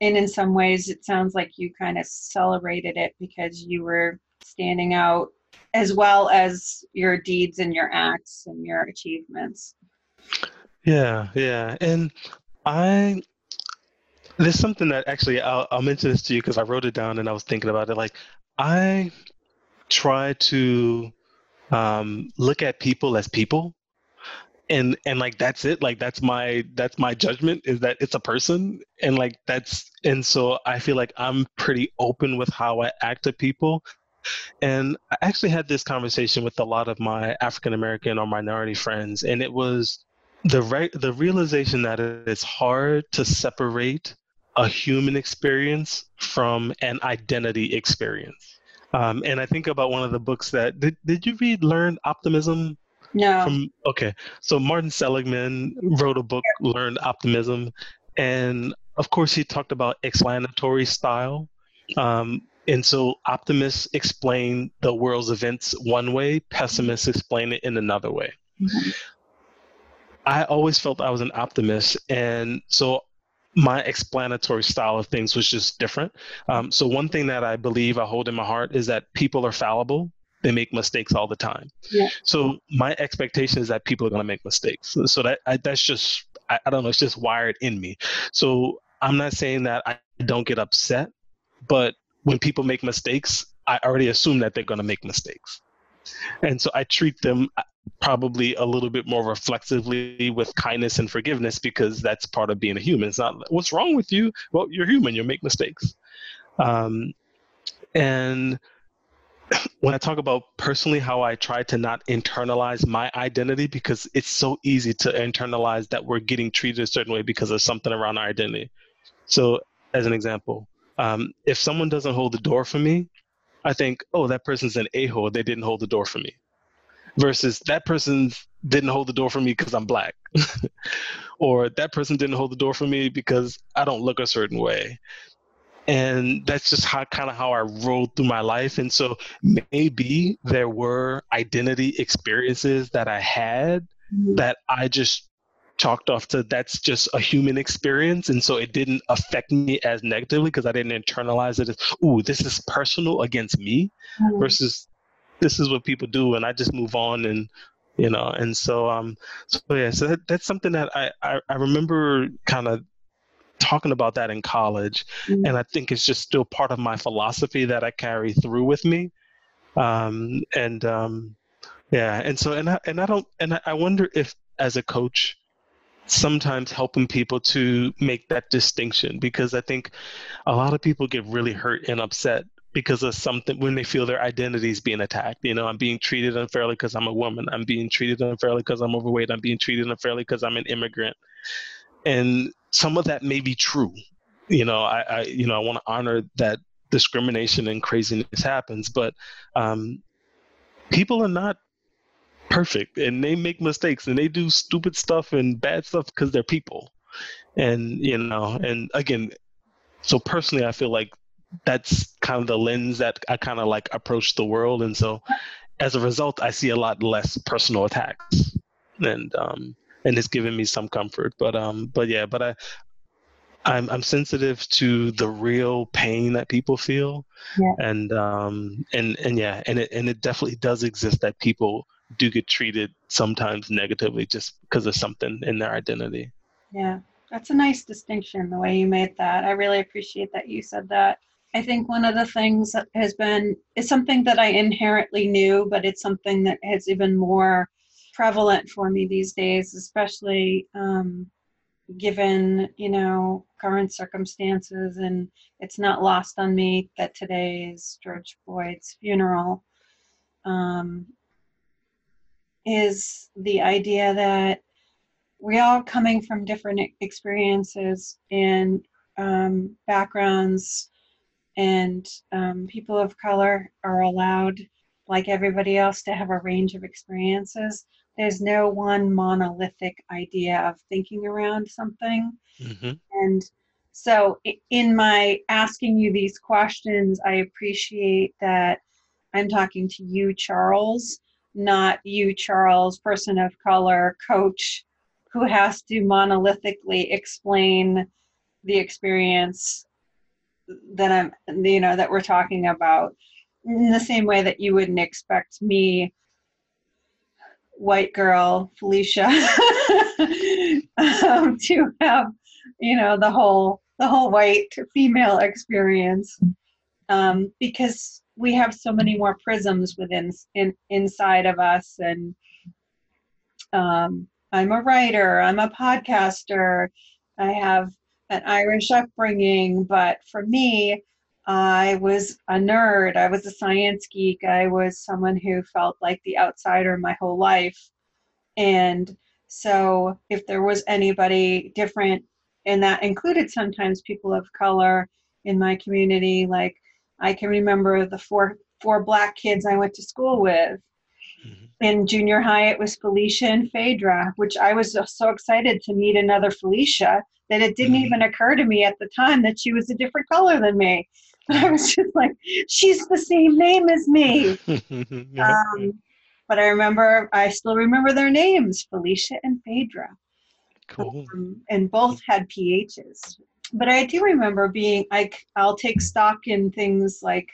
and in some ways it sounds like you kind of celebrated it because you were standing out as well as your deeds and your acts and your achievements. Yeah, yeah. And I, there's something that actually, I'll, I'll mention this to you because I wrote it down and I was thinking about it. Like, I try to um, look at people as people. And and like that's it. Like that's my that's my judgment is that it's a person. And like that's and so i feel like i'm pretty open with how i act to people. And I actually had this conversation with a lot of my African American or minority friends, and it was the right the realization that it's hard to separate a human experience from an identity experience. Um, and I think about one of the books that did, did you read Learned Optimism? No. From, okay. So Martin Seligman wrote a book, Learned Optimism. And of course, he talked about explanatory style. Um, and so optimists explain the world's events one way, pessimists explain it in another way. Mm-hmm. I always felt I was an optimist. And so my explanatory style of things was just different. Um, so, one thing that I believe I hold in my heart is that people are fallible. They make mistakes all the time. Yeah. So, my expectation is that people are going to make mistakes. So, that I, that's just I, I don't know, it's just wired in me. So I'm not saying that I don't get upset, but when people make mistakes, I already assume that they're going to make mistakes. And so I treat them probably a little bit more reflexively with kindness and forgiveness because that's part of being a human. It's not what's wrong with you. Well, you're human. You make mistakes. Um, and when I talk about personally how I try to not internalize my identity because it's so easy to internalize that we're getting treated a certain way because of something around our identity. So, as an example, um, if someone doesn't hold the door for me, I think, oh, that person's an a hole. They didn't hold the door for me. Versus that person didn't hold the door for me because I'm black. or that person didn't hold the door for me because I don't look a certain way and that's just how kind of how I rolled through my life. And so maybe there were identity experiences that I had mm-hmm. that I just chalked off to that's just a human experience and so it didn't affect me as negatively because i didn't internalize it as ooh this is personal against me mm-hmm. versus this is what people do and i just move on and you know and so um so yeah so that, that's something that I, I i remember kind of talking about that in college mm-hmm. and i think it's just still part of my philosophy that i carry through with me um, and um, yeah and so and I, and I don't and I wonder if as a coach sometimes helping people to make that distinction because i think a lot of people get really hurt and upset because of something when they feel their identity is being attacked. You know, I'm being treated unfairly because I'm a woman. I'm being treated unfairly because I'm overweight. I'm being treated unfairly because I'm an immigrant. And some of that may be true. You know, I, I you know I want to honor that discrimination and craziness happens, but um, people are not perfect and they make mistakes and they do stupid stuff and bad stuff because they're people. And you know, and again, so personally, I feel like that's kind of the lens that I kind of like approach the world, and so as a result, I see a lot less personal attacks and um, and it's given me some comfort. But um, but yeah, but I. I'm I'm sensitive to the real pain that people feel, yeah. and um and and yeah, and it and it definitely does exist that people do get treated sometimes negatively just because of something in their identity. Yeah, that's a nice distinction the way you made that. I really appreciate that you said that. I think one of the things that has been is something that I inherently knew, but it's something that has even more prevalent for me these days, especially um, given you know current circumstances. And it's not lost on me that today is George Floyd's funeral. Um, is the idea that we're all coming from different experiences and um, backgrounds, and um, people of color are allowed, like everybody else, to have a range of experiences there's no one monolithic idea of thinking around something. Mm-hmm. And so, in my asking you these questions, I appreciate that I'm talking to you, Charles, not you, Charles, person of color, coach, who has to monolithically explain the experience that I'm, you know, that we're talking about in the same way that you wouldn't expect me white girl Felicia um, to have you know the whole the whole white female experience um, because we have so many more prisms within in, inside of us. And um, i'm a writer i'm a podcaster i have an irish upbringing but for me I was a nerd. I was a science geek. I was someone who felt like the outsider my whole life. And so, if there was anybody different, and that included sometimes people of color in my community, like I can remember the four four black kids I went to school with. Mm-hmm. In junior high, it was Felicia and Phaedra, which I was so excited to meet another Felicia that it didn't mm-hmm. even occur to me at the time that she was a different color than me. But I was just like, she's the same name as me. um, but I remember, I still remember their names, Felicia and Phaedra. Cool. Um, and both had PHs. But I do remember being like, I'll take stock in things like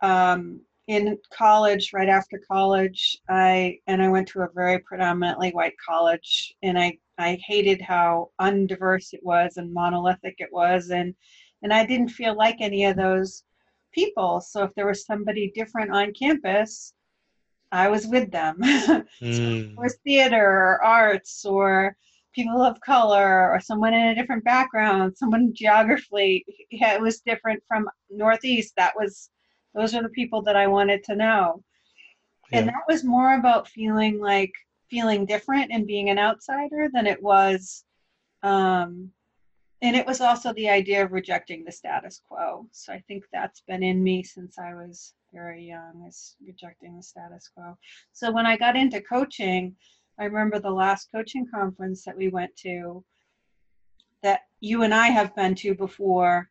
um, in college, right after college, I and I went to a very predominantly white college, and I I hated how undiverse it was and monolithic it was, and and I didn't feel like any of those people. So if there was somebody different on campus, I was with them. mm. or theater or arts or people of color or someone in a different background, someone geographically yeah, it was different from Northeast. That was those are the people that I wanted to know. Yeah. And that was more about feeling like feeling different and being an outsider than it was um, and it was also the idea of rejecting the status quo. So I think that's been in me since I was very young, is rejecting the status quo. So when I got into coaching, I remember the last coaching conference that we went to that you and I have been to before.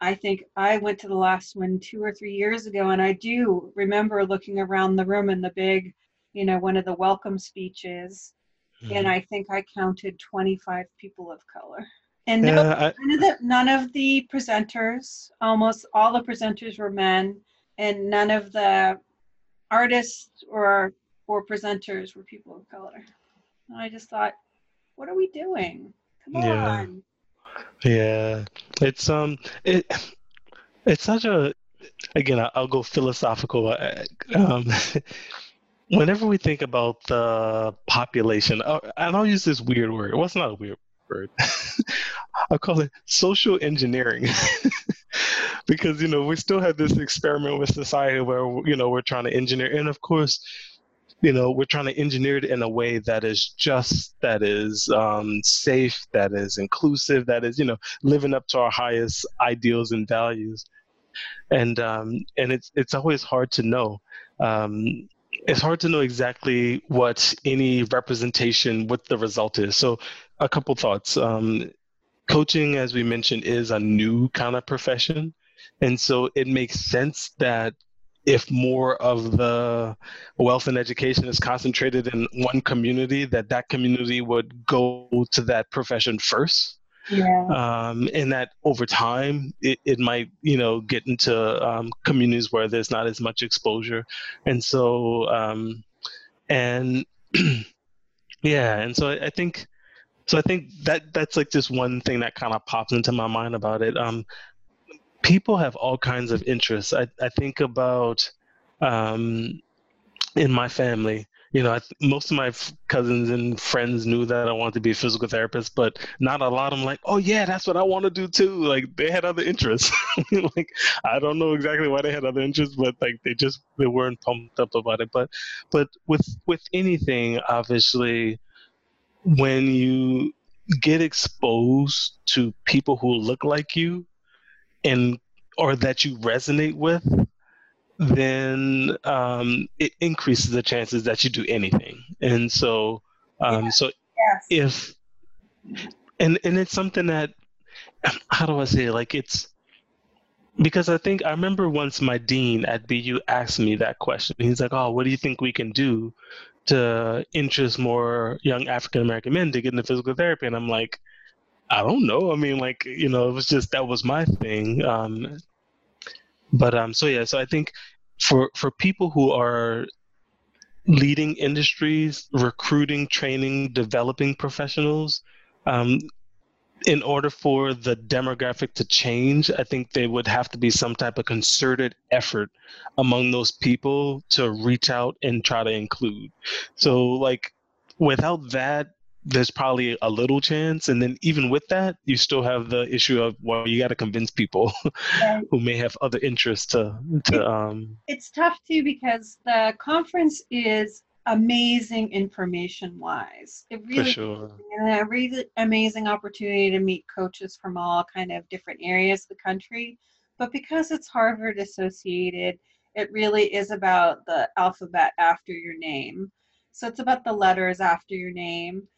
I think I went to the last one two or three years ago, and I do remember looking around the room in the big, you know, one of the welcome speeches, mm-hmm. and I think I counted 25 people of color. And yeah, no, I, none, of the, none of the presenters, almost all the presenters were men, and none of the artists or or presenters were people of color. And I just thought, what are we doing? Come yeah. on. Yeah, it's um, it it's such a again. I'll go philosophical. Uh, um, whenever we think about the population, uh, and I'll use this weird word. Well, it's not a weird word. I call it social engineering. because you know we still have this experiment with society where you know we're trying to engineer and of course you know we're trying to engineer it in a way that is just that is um, safe that is inclusive that is you know living up to our highest ideals and values. And um, and it's it's always hard to know. Um, it's hard to know exactly what any representation what the result is. So a couple thoughts. Um, coaching as we mentioned is a new kind of profession. And so it makes sense that if more of the wealth and education is concentrated in one community, that that community would go to that profession first. Yeah. Um, and that over time, it, it might, you know, get into um, communities where there's not as much exposure. And so, um, and yeah, and so I, I, think, so I think that that's like just one thing that kind of pops into my mind about it. Um, people have all kinds of interests. I, I think about um, in my family, you know, I, most of my f- cousins and friends knew that I wanted to be a physical therapist, but not a lot of them like, oh yeah, that's what I want to do too. Like they had other interests. like I don't know exactly why they had other interests, but like they just they weren't pumped up about it. But but with with anything, obviously, when you get exposed to people who look like you and or that you resonate with, then um, it increases the chances that you do anything. And so, um, so yes. if and and it's something that how do I say it? like it's because I think I remember once my dean at BU asked me that question. He's like, "Oh, what do you think we can do to interest more young African American men to get into physical therapy?" And I'm like, I don't know. I mean, like you know, it was just that was my thing. Um, but um, so yeah, so I think for for people who are leading industries, recruiting, training, developing professionals, um, in order for the demographic to change, I think there would have to be some type of concerted effort among those people to reach out and try to include. So, like, without that, there's probably a little chance and then even with that you still have the issue of well you got to convince people who may have other interests to to um it's tough too because the conference is amazing information wise. It really sure. a really amazing opportunity to meet coaches from all kind of different areas of the country. But because it's harvard associated it really is about the alphabet after your name. So it's about the letters after your name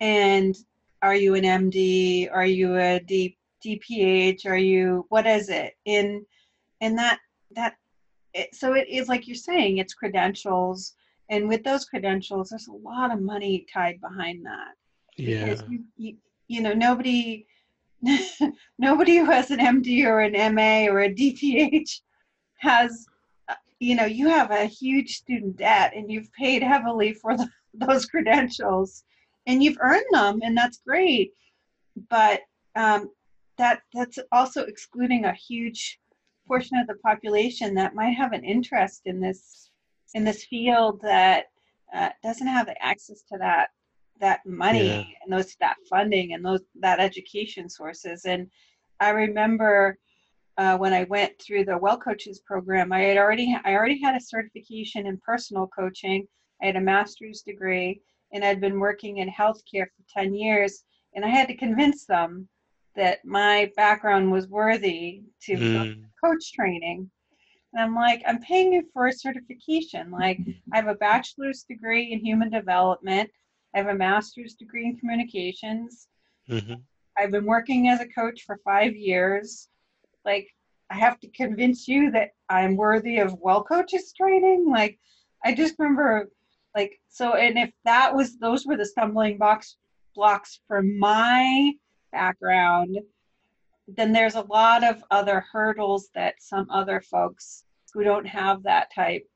and are you an MD? Are you a D, DPH? Are you what is it? In and that that it, so it is like you're saying it's credentials, and with those credentials, there's a lot of money tied behind that. Yeah. You, you, you know nobody nobody who has an MD or an MA or a DPH has uh, you know, you have a huge student debt and you've paid heavily for the, those credentials and you've earned them and that's great. But um, that that's also excluding a huge portion of the population that might have an interest in this in this field that uh, doesn't have the access to that that money yeah. and those that funding and those that education sources and i remember uh, when i went through the Wellcoaches program i had already i already had a certification in personal coaching i had a master's degree and i'd been working in healthcare for 10 years and i had to convince them that my background was worthy to mm. coach training and I'm like, I'm paying you for a certification. Like, I have a bachelor's degree in human development. I have a master's degree in communications. Mm-hmm. I've been working as a coach for five years. Like, I have to convince you that I'm worthy of Wellcoaches training. Like, I just remember, like, so, and if that was, those were the stumbling blocks, blocks for my background, then there's a lot of other hurdles that some other folks who don't have that type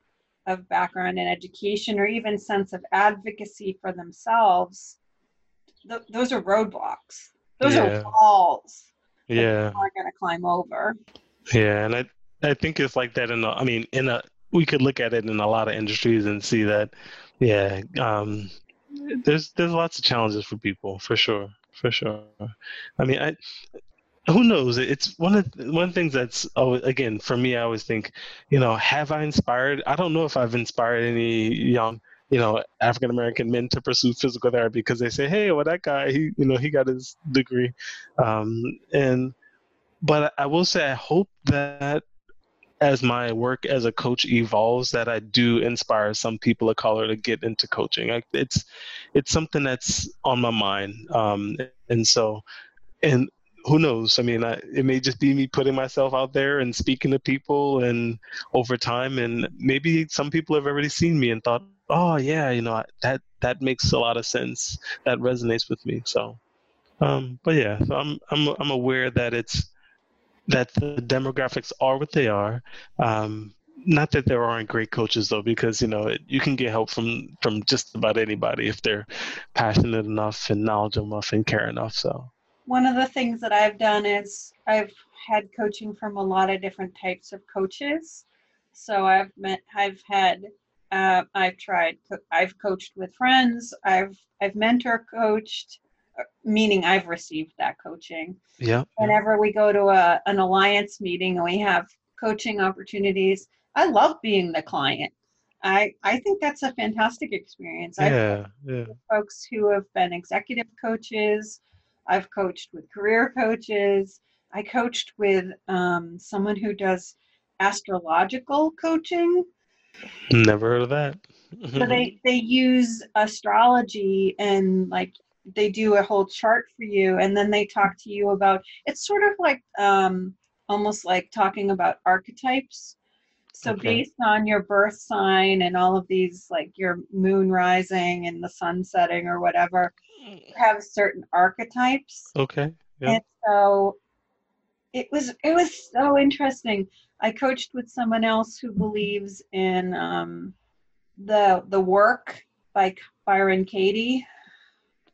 of background in education or even sense of advocacy for themselves th- those are roadblocks. Those yeah. are walls yeah. aren't going to climb over. Yeah and i i think it's like that in the i mean in a we could look at it in a lot of industries and see that yeah um there's there's lots of challenges for people for sure for sure i mean i who knows? It's one of one of the things that's oh, again for me. I always think, you know, have I inspired? I don't know if I've inspired any young, you know, African American men to pursue physical therapy because they say, hey, well, that guy, he, you know, he got his degree, um, and but I will say I hope that as my work as a coach evolves that i do inspire some people of color to get into coaching I, it's it's something that's on my mind um, and so and who knows? I mean, I, it may just be me putting myself out there and speaking to people, and over time, and maybe some people have already seen me and thought, "Oh, yeah, you know, that that makes a lot of sense. That resonates with me." So, um, but yeah, so I'm I'm I'm aware that it's that the demographics are what they are. Um, not that there aren't great coaches though, because you know it, you can get help from from just about anybody if they're passionate enough and knowledgeable enough and care enough. So one of the things that I've done is I've had coaching from a lot of different types of coaches. So I've met, I've had, uh, I've tried, I've coached with friends. I've, I've mentor coached, meaning I've received that coaching. Yeah. Whenever we go to a, an alliance meeting and we have coaching opportunities, I love being the client. I, I think that's a fantastic experience. Yeah, yeah. folks who have been executive coaches, I've coached with career coaches. I coached with um, someone who does astrological coaching. Never heard of that. so they they use astrology and like they do a whole chart for you, and then they talk to you about. It's sort of like um, almost like talking about archetypes. So okay. based on your birth sign and all of these, like your moon rising and the sun setting or whatever, have certain archetypes. Okay. Yeah. And so it was it was so interesting. I coached with someone else who believes in um, the the work by Byron Katie.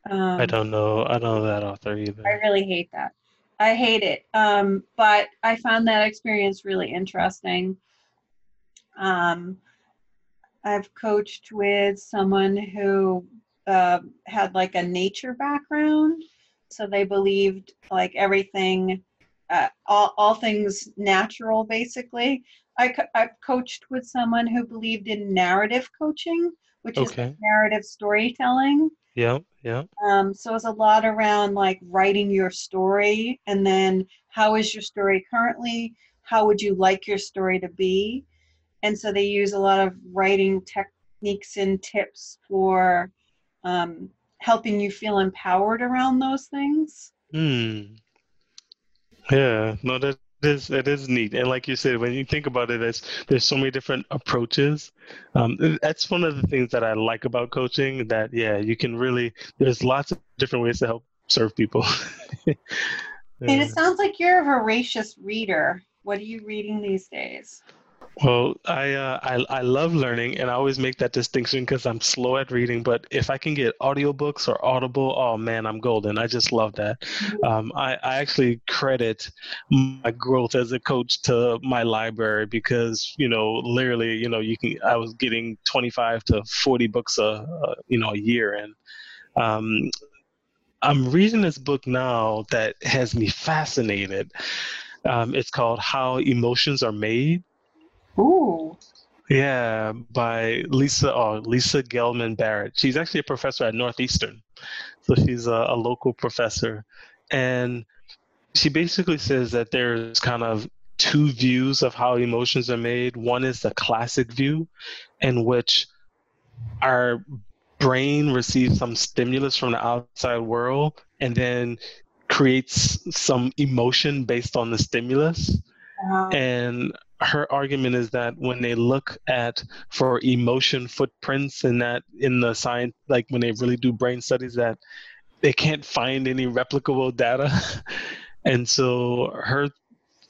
Um, I don't know. I don't know that author either. I really hate that. I hate it. Um, but I found that experience really interesting. Um, I've coached with someone who uh, had like a nature background, so they believed like everything, uh, all all things natural, basically. I I've coached with someone who believed in narrative coaching, which okay. is narrative storytelling. Yeah, yeah. Um, so it's a lot around like writing your story, and then how is your story currently? How would you like your story to be? And so they use a lot of writing techniques and tips for um, helping you feel empowered around those things. Hmm. Yeah, no, that is it is neat, and like you said, when you think about it, there's there's so many different approaches. Um, that's one of the things that I like about coaching. That yeah, you can really there's lots of different ways to help serve people. yeah. And it sounds like you're a voracious reader. What are you reading these days? Well, I, uh, I I love learning, and I always make that distinction because I'm slow at reading. But if I can get audiobooks or Audible, oh man, I'm golden. I just love that. Um, I, I actually credit my growth as a coach to my library because you know, literally, you know, you can. I was getting 25 to 40 books a, a you know a year, and um, I'm reading this book now that has me fascinated. Um, it's called How Emotions Are Made Ooh. Yeah, by Lisa oh, Lisa Feldman Barrett. She's actually a professor at Northeastern, so she's a, a local professor, and she basically says that there's kind of two views of how emotions are made. One is the classic view, in which our brain receives some stimulus from the outside world and then creates some emotion based on the stimulus. Um, And her argument is that when they look at for emotion footprints in that in the science like when they really do brain studies that they can't find any replicable data. And so her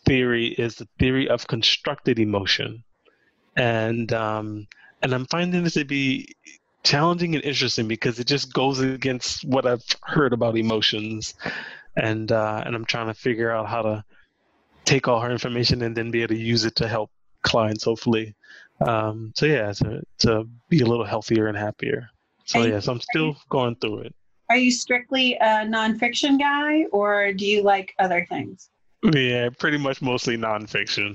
theory is the theory of constructed emotion. And um and i'm finding this to be challenging and interesting because it just goes against what i've heard about emotions. And uh and i'm trying to figure out how to take all her information and then be able to use it to help clients hopefully. Um, so yeah to, to be a little healthier and happier. So And- so i'm still going through it. Are you strictly a nonfiction guy, or do you like other things? yeah pretty much mostly nonfiction.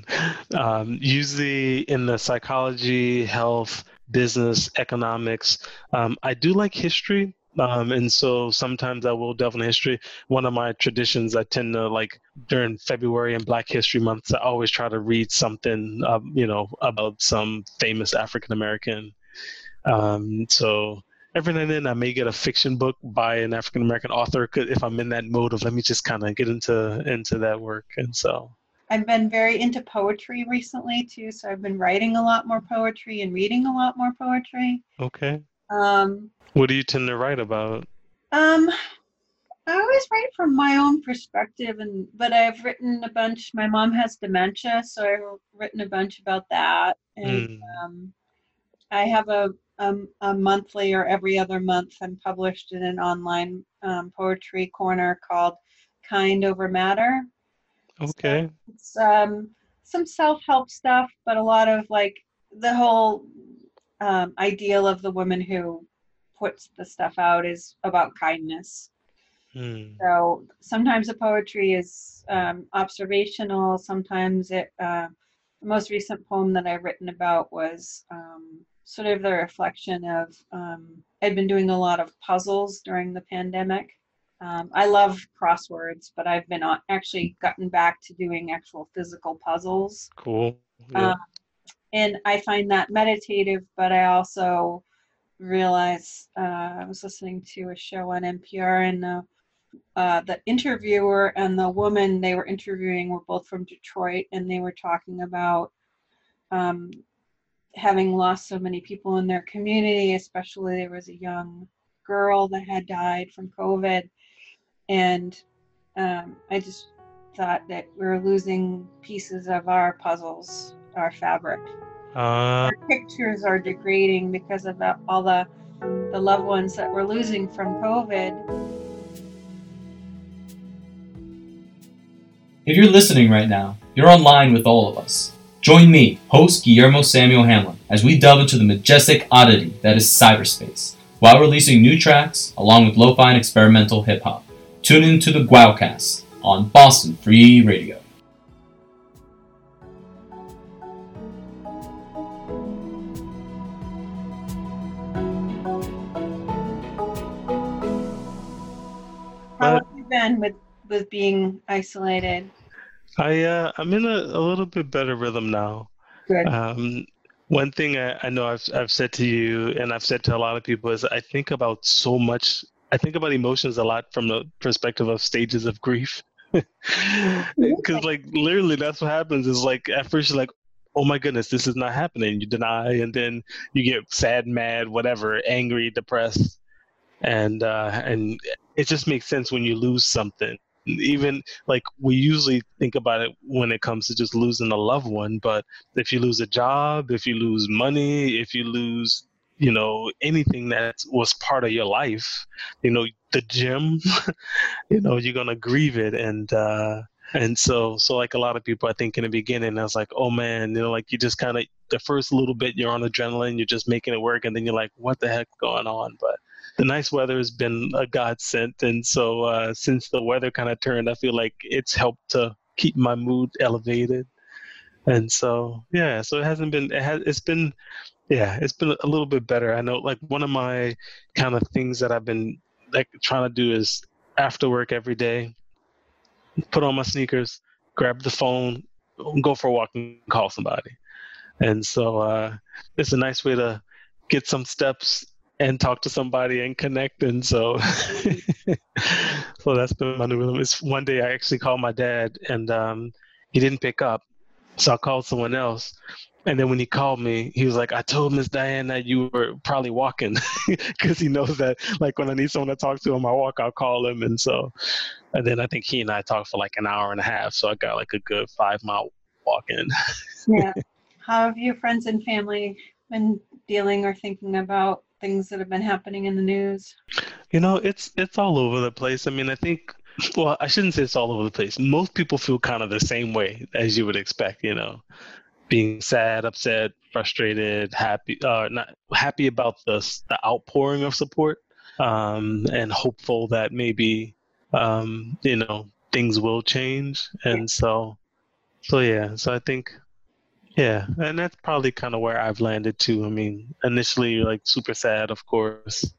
Um, usually in the psychology health business economics um, i do like history um, and so sometimes i will delve into history. One of my traditions i tend to like during february and black history months i always try to read something um, you know about some famous african american um, so every now and then i may get a fiction book by an african american author if i'm in that mode of let me just kind of get into into that work and so. I've been very into poetry recently too, so I've been writing a lot more poetry and reading a lot more poetry. okay Um, what do you tend to write about um, I always write from my own perspective, and but I've written a bunch. My mom has dementia, so I've written a bunch about that, and Mm. um, I have a, um, a monthly or every other month. I'm published in an online um, poetry corner called Kind Over Matter. okay It's um, some self help stuff, but a lot of like the whole um, ideal of the woman who puts the stuff out is about kindness. Hmm. So sometimes the poetry is um, observational. Sometimes it. Uh, the most recent poem that I've written about was um, sort of the reflection of. Um, I'd been doing a lot of puzzles during the pandemic. Um, I love crosswords, but I've been on, actually gotten back to doing actual physical puzzles cool yeah. And I find that meditative, but I also realize uh, I was listening to a show on NPR, and the uh, the interviewer and the woman they were interviewing were both from Detroit, and they were talking about um, having lost so many people in their community. Especially, there was a young girl that had died from COVID, and um, I just thought that we were losing pieces of our puzzles, our fabric uh, our pictures are degrading because of the, all the the loved ones that we're losing from COVID. If you're listening right now, you're online with all of us. Join me, host Guillermo Samuel Hamlin, as we delve into the majestic oddity that is cyberspace, while releasing new tracks along with lo-fi and experimental hip-hop. Tune in to the Guowcast on Boston Free Radio. With being isolated? I uh, I'm in a, a little bit better rhythm now. Good. Um, one thing I, I know I've I've said to you and I've said to a lot of people is I think about so much. I think about emotions a lot from the perspective of stages of grief. Because like literally, that's what happens. Is like at first you're like, oh my goodness, this is not happening. You deny, and then you get sad, mad, whatever, angry, depressed, and uh, and it just makes sense when you lose something even like we usually think about it when it comes to just losing a loved one but if you lose a job if you lose money if you lose you know anything that was part of your life you know the gym you know you're gonna grieve it. And uh and so so like a lot of people i think in the beginning i was like oh man you know like you just kind of the first little bit you're on adrenaline you're just making it work and then you're like what the heck's going on? But the nice weather has been a godsend. And so uh since the weather kind of turned i feel like it's helped to keep my mood elevated. And so yeah so it hasn't been it has it's been yeah it's been a little bit better. I know like one of my kind of things that i've been like trying to do is after work every day put on my sneakers, grab the phone, go for a walk and call somebody. And so uh, it's a nice way to get some steps and talk to somebody and connect. And so, so that's been my new rhythm. It's one day I actually called my dad and um, he didn't pick up. So I called someone else. And then when he called me, he was like, I told Miss Diane that you were probably walking because he knows that, like, when I need someone to talk to him, I walk, I'll call him. And so, and then I think he and I talked for like an hour and a half. So I got like a good five mile walk in. yeah. How have your friends and family been dealing or thinking about things that have been happening in the news? You know, it's it's all over the place. I mean, I think well, I shouldn't say it's all over the place. Most people feel kind of the same way as you would expect, you know being sad, upset, frustrated, happy, uh, not happy about the the outpouring of support, um, and hopeful that maybe um, you know things will change. And so, so yeah, so I think, yeah, and that's probably kind of where I've landed too. I mean, initially like super sad, of course,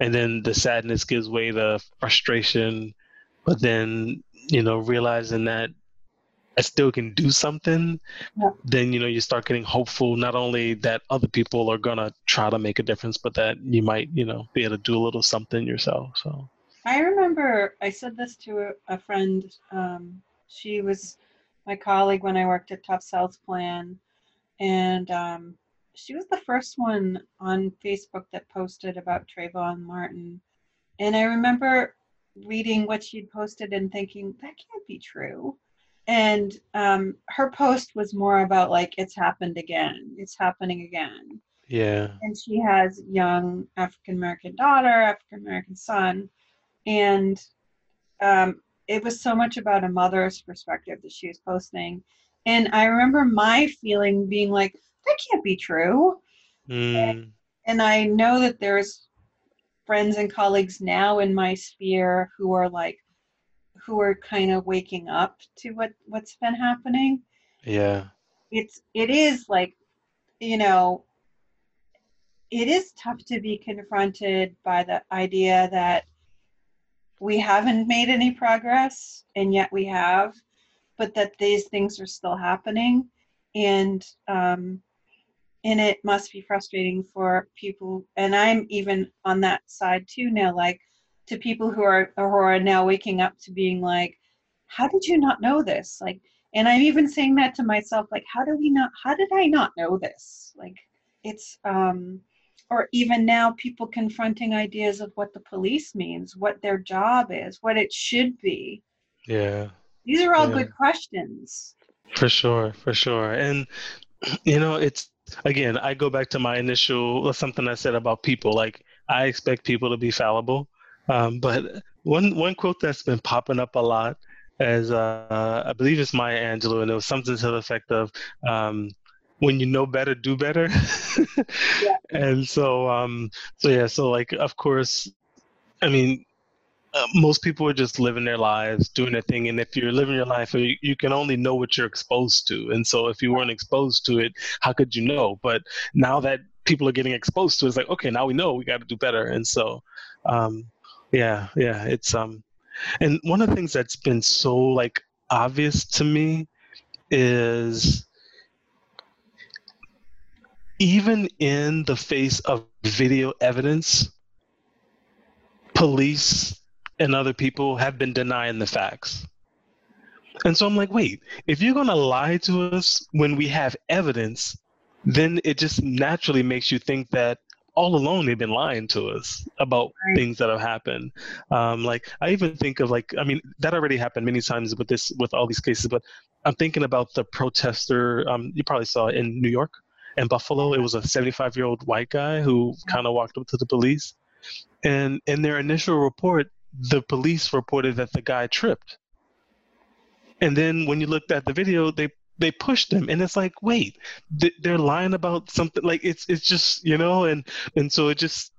and then the sadness gives way to frustration, but then you know realizing that I still can do something, yeah. then you know you start getting hopeful. Not only that other people are gonna try to make a difference, but that you might you know be able to do a little something yourself. So I remember I said this to a, a friend. Um, she was my colleague when I worked at Tufts Health Plan, and um, she was the first one on Facebook that posted about Trayvon Martin. And I remember reading what she'd posted and thinking that can't be true. And um, her post was more about like it's happened again. It's happening again. Yeah. And she has young african american daughter african american son and um, it was so much about a mother's perspective that she was posting. And i remember my feeling being like that can't be true. Mm. and, and i know that there's friends and colleagues now in my sphere who are like who are kind of waking up to what what's been happening. Yeah. It's it is like you know it is tough to be confronted by the idea that we haven't made any progress and yet we have but that these things are still happening. And um and it must be frustrating for people and i'm even on that side too now like to people who are who are now waking up to being like how did you not know this? Like and i'm even saying that to myself like how do we not how did i not know this? Like it's um or even now people confronting ideas of what the police means what their job is what it should be. Yeah. These are all yeah. good questions. For sure for sure. And you know it's again i go back to my initial something i said about people. Like i expect people to be fallible. Um, but one one quote that's been popping up a lot is uh, I believe it's Maya Angelou, and it was something to the effect of um, "When you know better, do better." yeah. And so, um, so yeah, so like, of course, I mean, uh, most people are just living their lives, doing their thing, and if you're living your life, you, you can only know what you're exposed to. And so, if you weren't exposed to it, how could you know? But now that people are getting exposed to it, it's like, okay, now we know we got to do better. And so, um, yeah, yeah. It's um and one of the things that's been so like obvious to me is even in the face of video evidence, police and other people have been denying the facts. And so I'm like, wait, if you're going to lie to us when we have evidence, then it just naturally makes you think that all along they've been lying to us about Right. things that have happened. Um, like I even think of like I mean that already happened many times with this with all these cases, but I'm thinking about the protester. Um, you probably saw it in New York and Buffalo. It was a 75 year old white guy who kind of walked up to the police, and in their initial report, the police reported that the guy tripped. And then when you looked at the video, they they pushed him, and it's like, wait, they're lying about something. Like it's it's just you know, and and so it just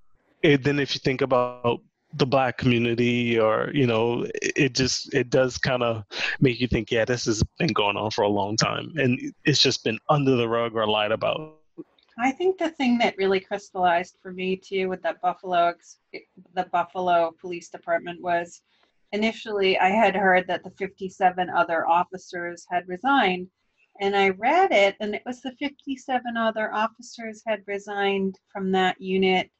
it, then if you think about the black community or you know it, just it does kind of make you think yeah this has been going on for a long time and it's just been under the rug or lied about I think the thing that really crystallized for me too with that Buffalo, the Buffalo Police Department was initially I had heard that the 57 other officers had resigned. And I read it, and it was the 57 other officers had resigned from that unit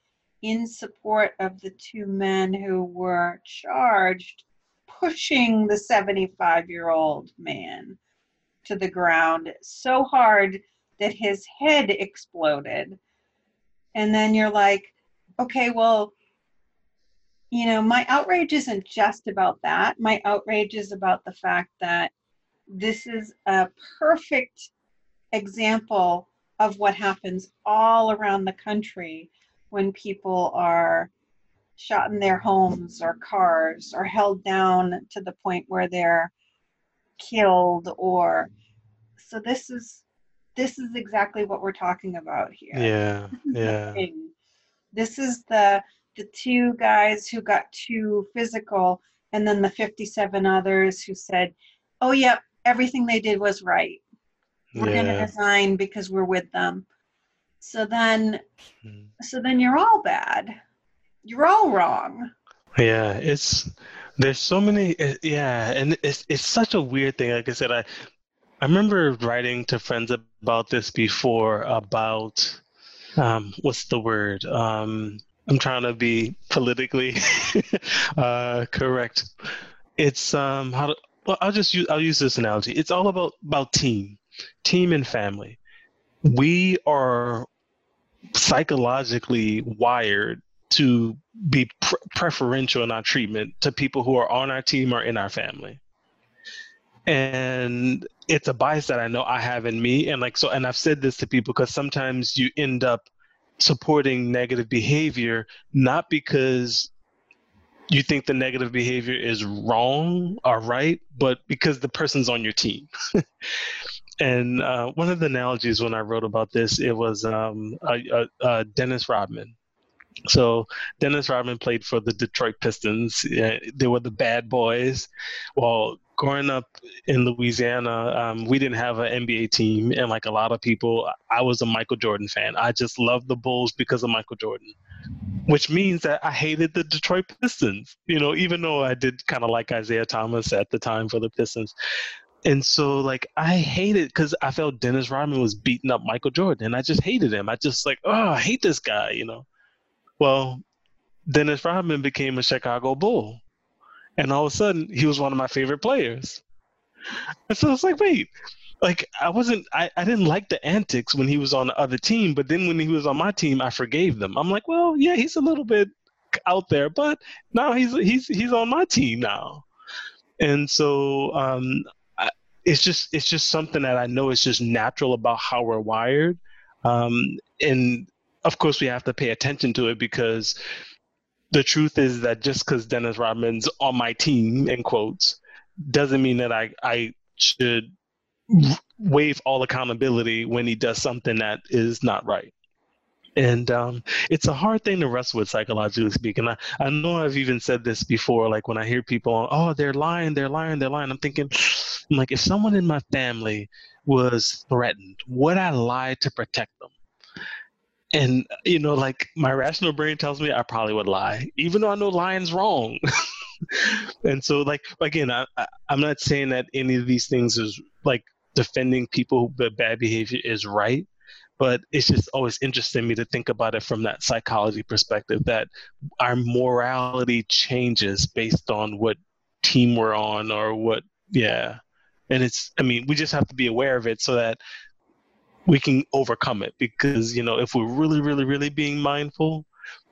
in support of the two men who were charged pushing the 75 year old man to the ground so hard that his head exploded. And then you're like, okay, well, you know, my outrage isn't just about that. My outrage is about the fact that this is a perfect example of what happens all around the country when people are shot in their homes or cars or held down to the point where they're killed or so this is this is exactly what we're talking about here yeah yeah. This is the the two guys who got too physical, and then the 57 others who said, "Oh, yep, everything they did was right. We're going to yeah resign because we're with them." So then, Mm. so then you're all bad. You're all wrong. Yeah, it's there's so many uh, yeah, and it's it's such a weird thing. Like I said, I I remember writing to friends about this before about um what's the word? Um I'm trying to be politically uh correct. It's um how to well I'll just use I'll use this analogy. It's all about about team, team and family. We are psychologically wired to be pre- preferential in our treatment to people who are on our team or in our family. And it's a bias that I know I have in me. And like, so, and I've said this to people because sometimes you end up supporting negative behavior, not because you think the negative behavior is wrong or right, but because the person's on your team. and uh, one of the analogies when I wrote about this, it was um, Dennis Rodman. So Dennis Rodman played for the Detroit Pistons. They were the bad boys. Well, growing up in Louisiana, um, we didn't have an NBA team, and like a lot of people, I was a Michael Jordan fan. I just loved the Bulls because of Michael Jordan, which means that I hated the Detroit Pistons. You know, even though I did kind of like Isiah Thomas at the time for the Pistons. And so, like, I hated because I felt Dennis Rodman was beating up Michael Jordan, and I just hated him. I just like, oh, I hate this guy, you know. Well, Dennis Rodman became a Chicago Bull. And all of a sudden, he was one of my favorite players. And so it's like, wait, like I wasn't, I, I didn't like the antics when he was on the other team, but then when he was on my team, I forgave them. I'm like, well, yeah, he's a little bit out there, but now he's he's he's on my team now. And so um, it's just it's just something that I know is just natural about how we're wired. Um, and of course, we have to pay attention to it because the truth is that just because Dennis Rodman's on my team, in quotes, doesn't mean that I, I should waive all accountability when he does something that is not right. And um, it's a hard thing to wrestle with psychologically speaking. I, I know I've even said this before, like when I hear people, oh, they're lying, they're lying, they're lying. I'm thinking, I'm like, if someone in my family was threatened, would I lie to protect them? And you know, like my rational brain tells me I probably would lie, even though I know lying's wrong. and so, like again, I, I, I'm not saying that any of these things is like defending people who bad behavior is right, but it's just always interesting me to think about it from that psychology perspective that our morality changes based on what team we're on or what, yeah. And it's, I mean, we just have to be aware of it so that we can overcome it because you know if we're really really really being mindful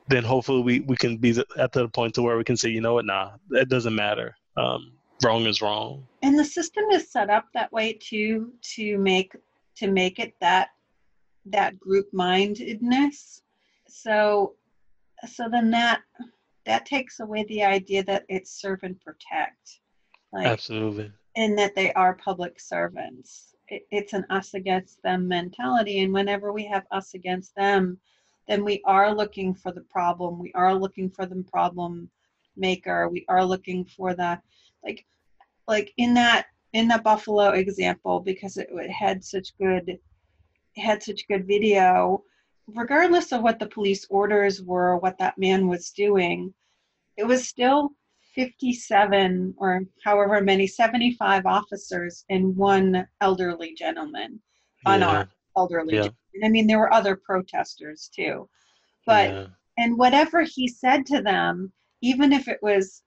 then hopefully we, we can be at the point to where we can say you know what? Nah it doesn't matter. Um, wrong is wrong. And the system is set up that way too to make to make it that that group mindedness. So so then that that takes away the idea that it's serve and protect like absolutely. and that they are public servants. It, it's an us against them mentality and whenever we have us against them then we are looking for the problem we are looking for the problem maker we are looking for the like like in that in the buffalo example because it, it had such good had such good video regardless of what the police orders were what that man was doing it was still 57 or however many 75 officers and one elderly gentleman unarmed elderly yeah. i mean there were other protesters too. But yeah. and whatever he said to them even if it was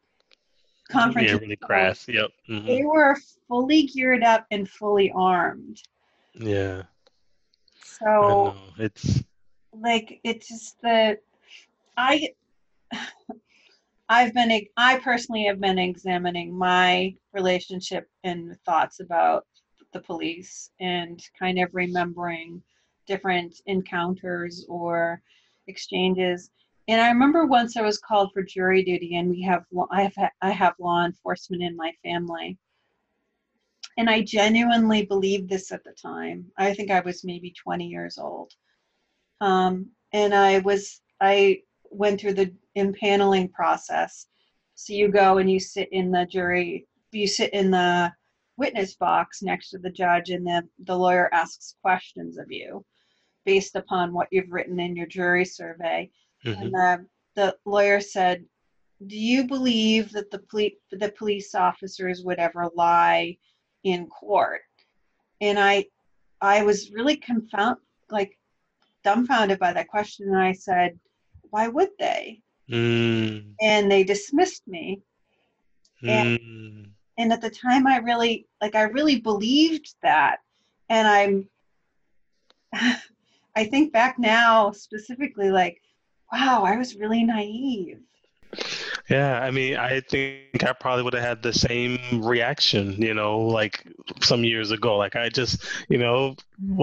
conference yeah, really crass yep. Mm-hmm. they were fully geared up and fully armed. Yeah so it's like it's just that i I've been, I personally have been examining my relationship and thoughts about the police and kind of remembering different encounters or exchanges. And I remember once I was called for jury duty, and we have I have I have law enforcement in my family, and I genuinely believed this at the time. I think I was maybe 20 years old, um, and I was I went through the impaneling process. So you go and you sit in the jury, you sit in the witness box next to the judge, and the, the lawyer asks questions of you based upon what you've written in your jury survey. Mm-hmm. And the, the lawyer said, Do you believe that the, poli- the police officers would ever lie in court? And I, I was really confound like dumbfounded by that question. And I said, Why would they? Mm. And they dismissed me. And, mm. and at the time I really like I really believed that. And I'm I think back now specifically like, wow, I was really naive. Yeah, I mean, I think I probably would have had the same reaction, you know, like some years ago. Like I just, you know,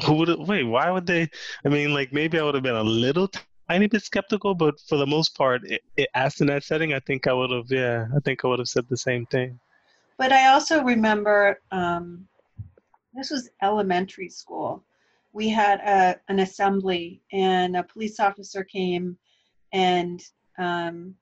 who would wait? Why would they? I mean, like maybe I would have been a little tiny bit skeptical, but for the most part, it, it, asked in that setting, I think I would have, yeah, I think I would have said the same thing. But I also remember um, this was elementary school. We had a, an assembly, and a police officer came, and um,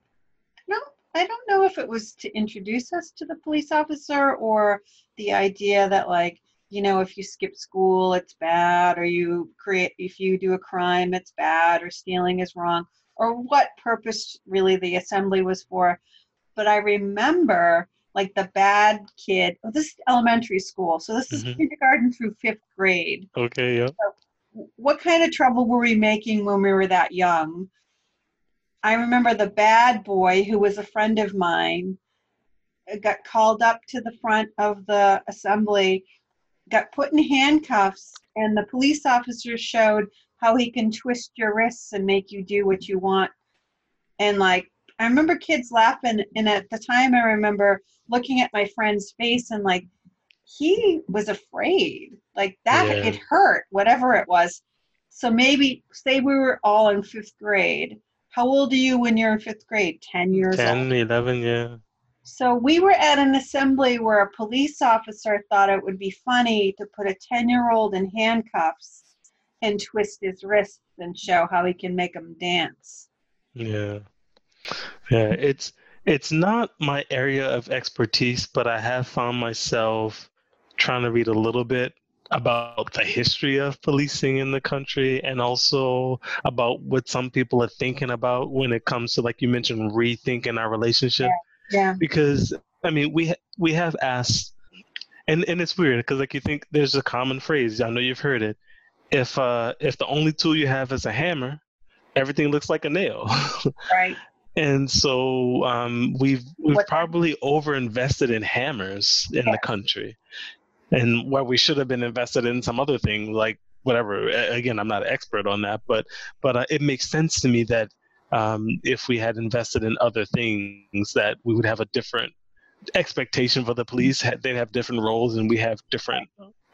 no, I don't know if it was to introduce us to the police officer or the idea that like you know if you skip school it's bad or you create if you do a crime it's bad or stealing is wrong or what purpose really the assembly was for. But i remember like the bad kid oh, this is elementary school so this is mm-hmm. kindergarten through fifth grade. Okay yeah. So what kind of trouble were we making when we were that young i remember the bad boy who was a friend of mine uh, got called up to the front of the assembly got put in handcuffs, and the police officer showed how he can twist your wrists and make you do what you want. And like, I remember kids laughing, and at the time, I remember looking at my friend's face and like, he was afraid. Like that, yeah. it hurt, whatever it was. So maybe, say we were all in fifth grade. How old are you when you're in fifth grade? 10 years 10, old. 11, yeah. So we were at an assembly where a police officer thought it would be funny to put a 10 year old in handcuffs and twist his wrists and show how he can make them dance. Yeah. Yeah, it's it's not my area of expertise, but I have found myself trying to read a little bit about the history of policing in the country and also about what some people are thinking about when it comes to like you mentioned rethinking our relationship yeah. Yeah. Because I mean, we we have asked, and and it's weird because like you think there's a common phrase. I know you've heard it. If uh if the only tool you have is a hammer, everything looks like a nail. right. And so um, we've we've probably overinvested in hammers in yeah. the country, and where we should have been invested in some other thing like whatever. Again, I'm not an expert on that, but but uh, it makes sense to me that um, if we had invested in other things, that we would have a different expectation for the police. They'd have different roles, and we have different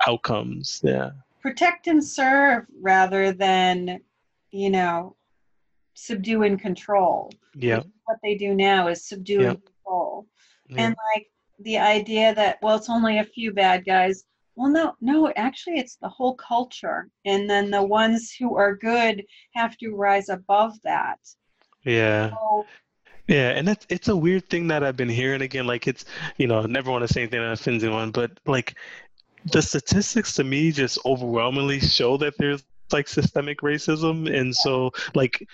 outcomes. Yeah. Protect and serve rather than, you know, subdue and control. Yeah. What they do now is subdue Yeah. and control. Yeah. And like the idea that well, it's only a few bad guys. Well, no, no, actually, it's the whole culture, and then the ones who are good have to rise above that. Yeah. So, Yeah, and that's it's a weird thing that I've been hearing again. Like it's, you know, I never want to say anything that offends anyone, but like the statistics to me just overwhelmingly show that there's like systemic racism. And so like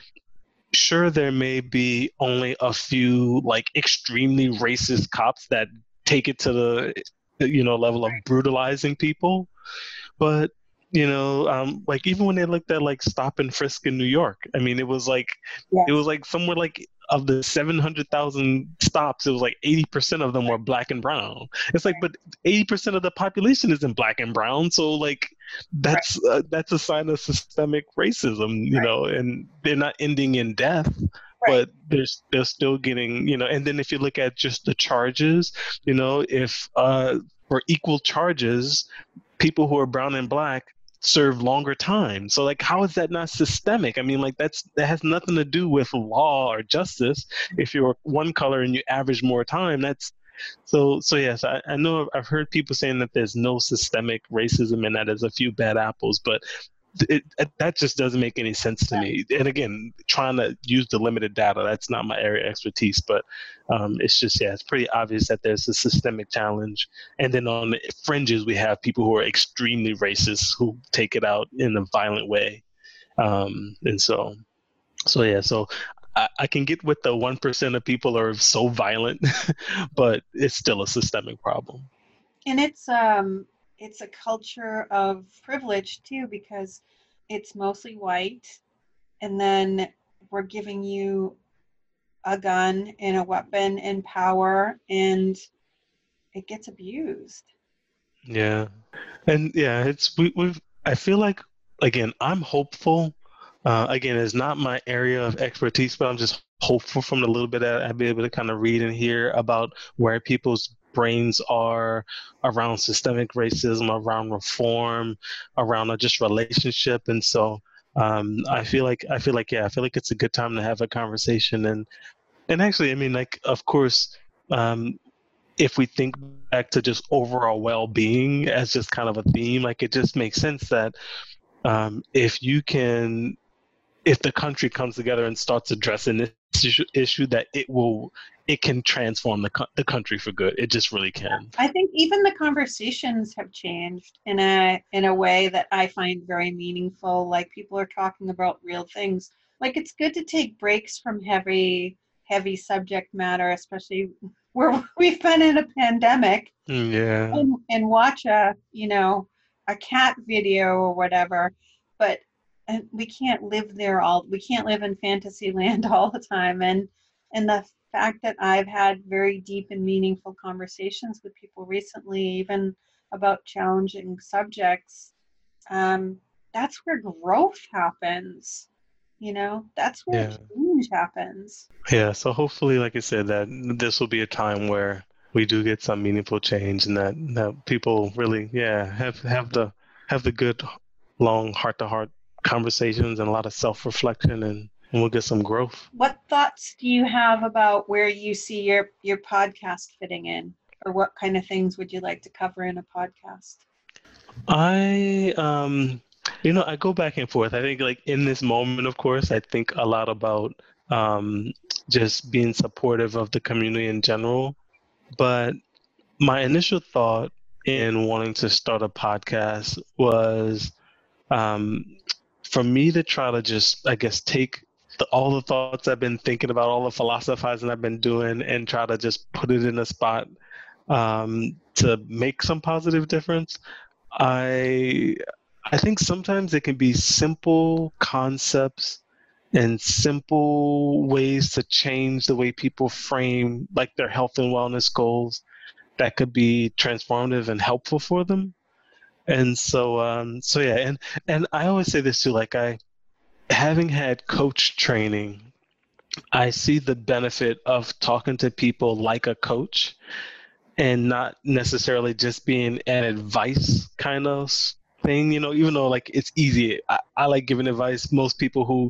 sure there may be only a few like extremely racist cops that take it to the you know level of brutalizing people. But you know, um, like even when they looked at like stop and frisk in New York, I mean, it was like it was like somewhere like of the 700,000 stops, it was like 80% of them were black and brown. It's like, but 80% of the population isn't black and brown. So like, that's, uh, that's a sign of systemic racism, you Right. know, and they're not ending in death. But they're, they're still getting, you know, and then if you look at just the charges, you know, if uh, for equal charges, people who are brown and black serve longer time. So like how is that not systemic? I mean like that's that has nothing to do with law or justice. If you're one color and you average more time, that's so so yes, I, I know I've heard people saying that there's no systemic racism and that there's a few bad apples, but it, it, that just doesn't make any sense to me. And again, trying to use the limited data, that's not my area of expertise, but um, it's just, yeah, it's pretty obvious that there's a systemic challenge. And then on the fringes, we have people who are extremely racist who take it out in a violent way. Um, and so, so yeah, so I, I can get with the 1% of people are so violent, but it's still a systemic problem. and it's um it's a culture of privilege too because it's mostly white and then we're giving you a gun and a weapon and power and it gets abused Yeah, and yeah, it's we we've. I feel like again, I'm hopeful. Uh, again, it's not my area of expertise, but I'm just hopeful from the little bit that I've been able to kind of read and hear about where people's brains are around systemic racism, around reform, around uh, just relationship, and so um, I feel like I feel like yeah, I feel like it's a good time to have a conversation and and actually, I mean, like of course. Um, if we think back to just overall well-being as just kind of a theme like it just makes sense that um, if you can if the country comes together and starts addressing this issue, issue that it will it can transform the, co- the country for good. It just really can. I think even the conversations have changed in a in a way that i find very meaningful. Like people are talking about real things. Like it's good to take breaks from heavy heavy subject matter especially where we've been in a pandemic Mm, yeah. and, and watch a you know a cat video or whatever. But and we can't live there all we can't live in fantasy land all the time. And and the fact that i've had very deep and meaningful conversations with people recently even about challenging subjects um, that's where growth happens you know? That's where Yeah. change happens. Yeah so hopefully like i said that this will be a time where we do get some meaningful change and that, that people really yeah have have the have the good long heart to heart conversations and a lot of self-reflection and, and we'll get some growth what thoughts do you have about where you see your your podcast fitting in or what kind of things would you like to cover in a podcast I um you know I go back and forth. I think like in this moment of course I think a lot about um just being supportive of the community in general. But my initial thought in wanting to start a podcast was um for me to try to just I guess take the, all the thoughts I've been thinking about, all the philosophizing I've been doing, and try to just put it in a spot um, to make some positive difference. I I think sometimes it can be simple concepts and simple ways to change the way people frame like their health and wellness goals that could be transformative and helpful for them. And so, um, so yeah, and and I always say this too. Like I, having had coach training, I see the benefit of talking to people like a coach, and not necessarily just being an advice kind of thing. You know, even though like it's easy, I, I like giving advice. Most people who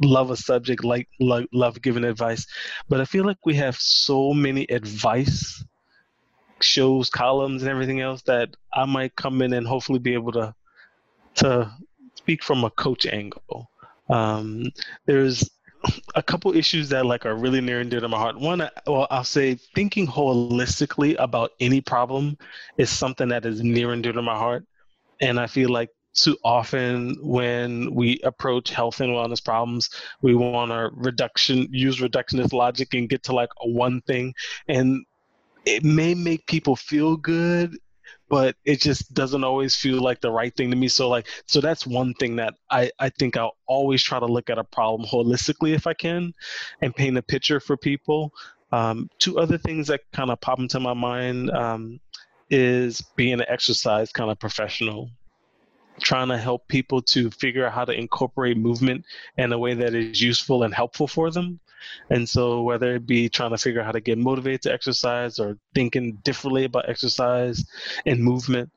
love a subject like love, love giving advice but i feel like we have so many advice shows columns and everything else that i might come in and hopefully be able to to speak from a coach angle. Um, there's a couple issues that like are really near and dear to my heart. One well i'll say thinking holistically about any problem is something that is near and dear to my heart. And i feel like too often when we approach health and wellness problems we want to reduction use reductionist logic and get to like one thing. And it may make people feel good but it just doesn't always feel like the right thing to me. So like so that's one thing that i i think i'll always try to look at a problem holistically if i can and paint a picture for people. Um, two other things that kind of pop into my mind um, is being an exercise kind of professional. Trying to help people to figure out how to incorporate movement in a way that is useful and helpful for them. And so, whether it be trying to figure out how to get motivated to exercise or thinking differently about exercise and movement.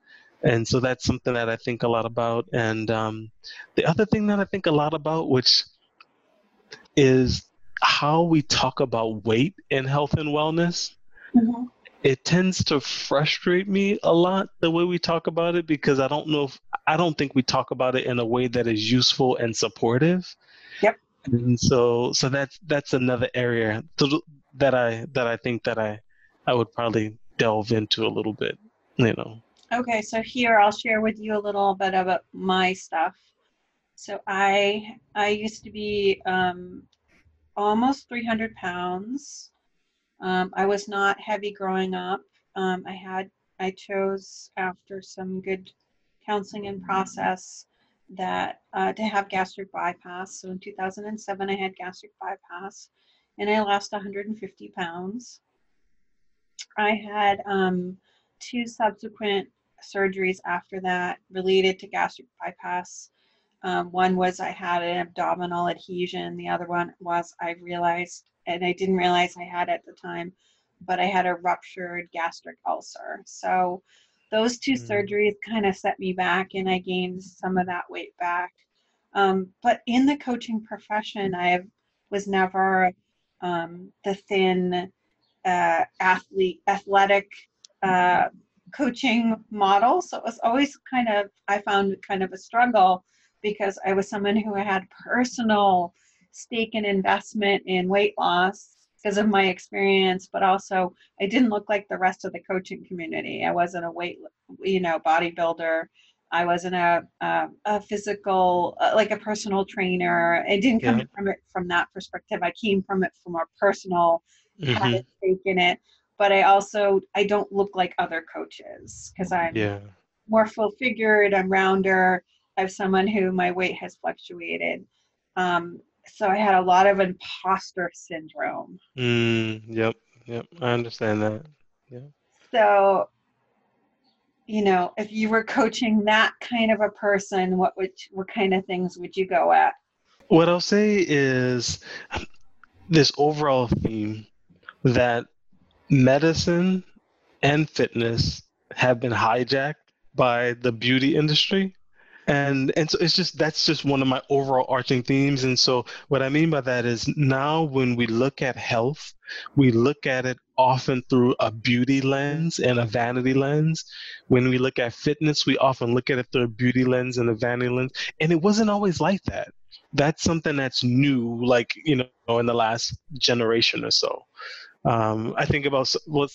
And so, that's something that I think a lot about. And um, the other thing that I think a lot about, which is how we talk about weight in health and wellness. Mm-hmm it tends to frustrate me a lot the way we talk about it because I don't know if I don't think we talk about it in a way that is useful and supportive. Yep. And so so that's that's another area to, that I that I think that I I would probably delve into a little bit, you know. Okay, so here I'll share with you a little bit about my stuff. So I I used to be um, almost 300 pounds um, I was not heavy growing up. Um, I had I chose after some good counseling and process that uh, to have gastric bypass. So in 2007, I had gastric bypass, and I lost 150 pounds. I had um, two subsequent surgeries after that related to gastric bypass. Um, one was I had an abdominal adhesion. The other one was I realized and I didn't realize I had at the time, but I had a ruptured gastric ulcer. So those two mm. surgeries kind of set me back, and I gained some of that weight back. Um, but in the coaching profession, I was never um, the thin uh, athlete, athletic uh, coaching model. So it was always kind of, I found kind of a struggle because I was someone who had personal stake and investment in weight loss because of my experience, but also I didn't look like the rest of the coaching community. I wasn't a weight, you know, bodybuilder. I wasn't a, a, a physical, uh, like a personal trainer. I didn't come yeah. from it from that perspective. I came from it from a personal, mm-hmm. had a stake in it. But I also, I don't look like other coaches because I'm yeah. more full figured, I'm rounder. I have someone who my weight has fluctuated. Um, so I had a lot of imposter syndrome. Mm, yep, yep, I understand that. Yeah. So, you know, if you were coaching that kind of a person, what would what kind of things would you go at? What I'll say is this overall theme that medicine and fitness have been hijacked by the beauty industry and and so it's just that's just one of my overall arching themes. And so what i mean by that is now when we look at health we look at it often through a beauty lens and a vanity lens. When we look at fitness we often look at it through a beauty lens and a vanity lens. And it wasn't always like that. That's something that's new like you know in the last generation or so. Um, i think about what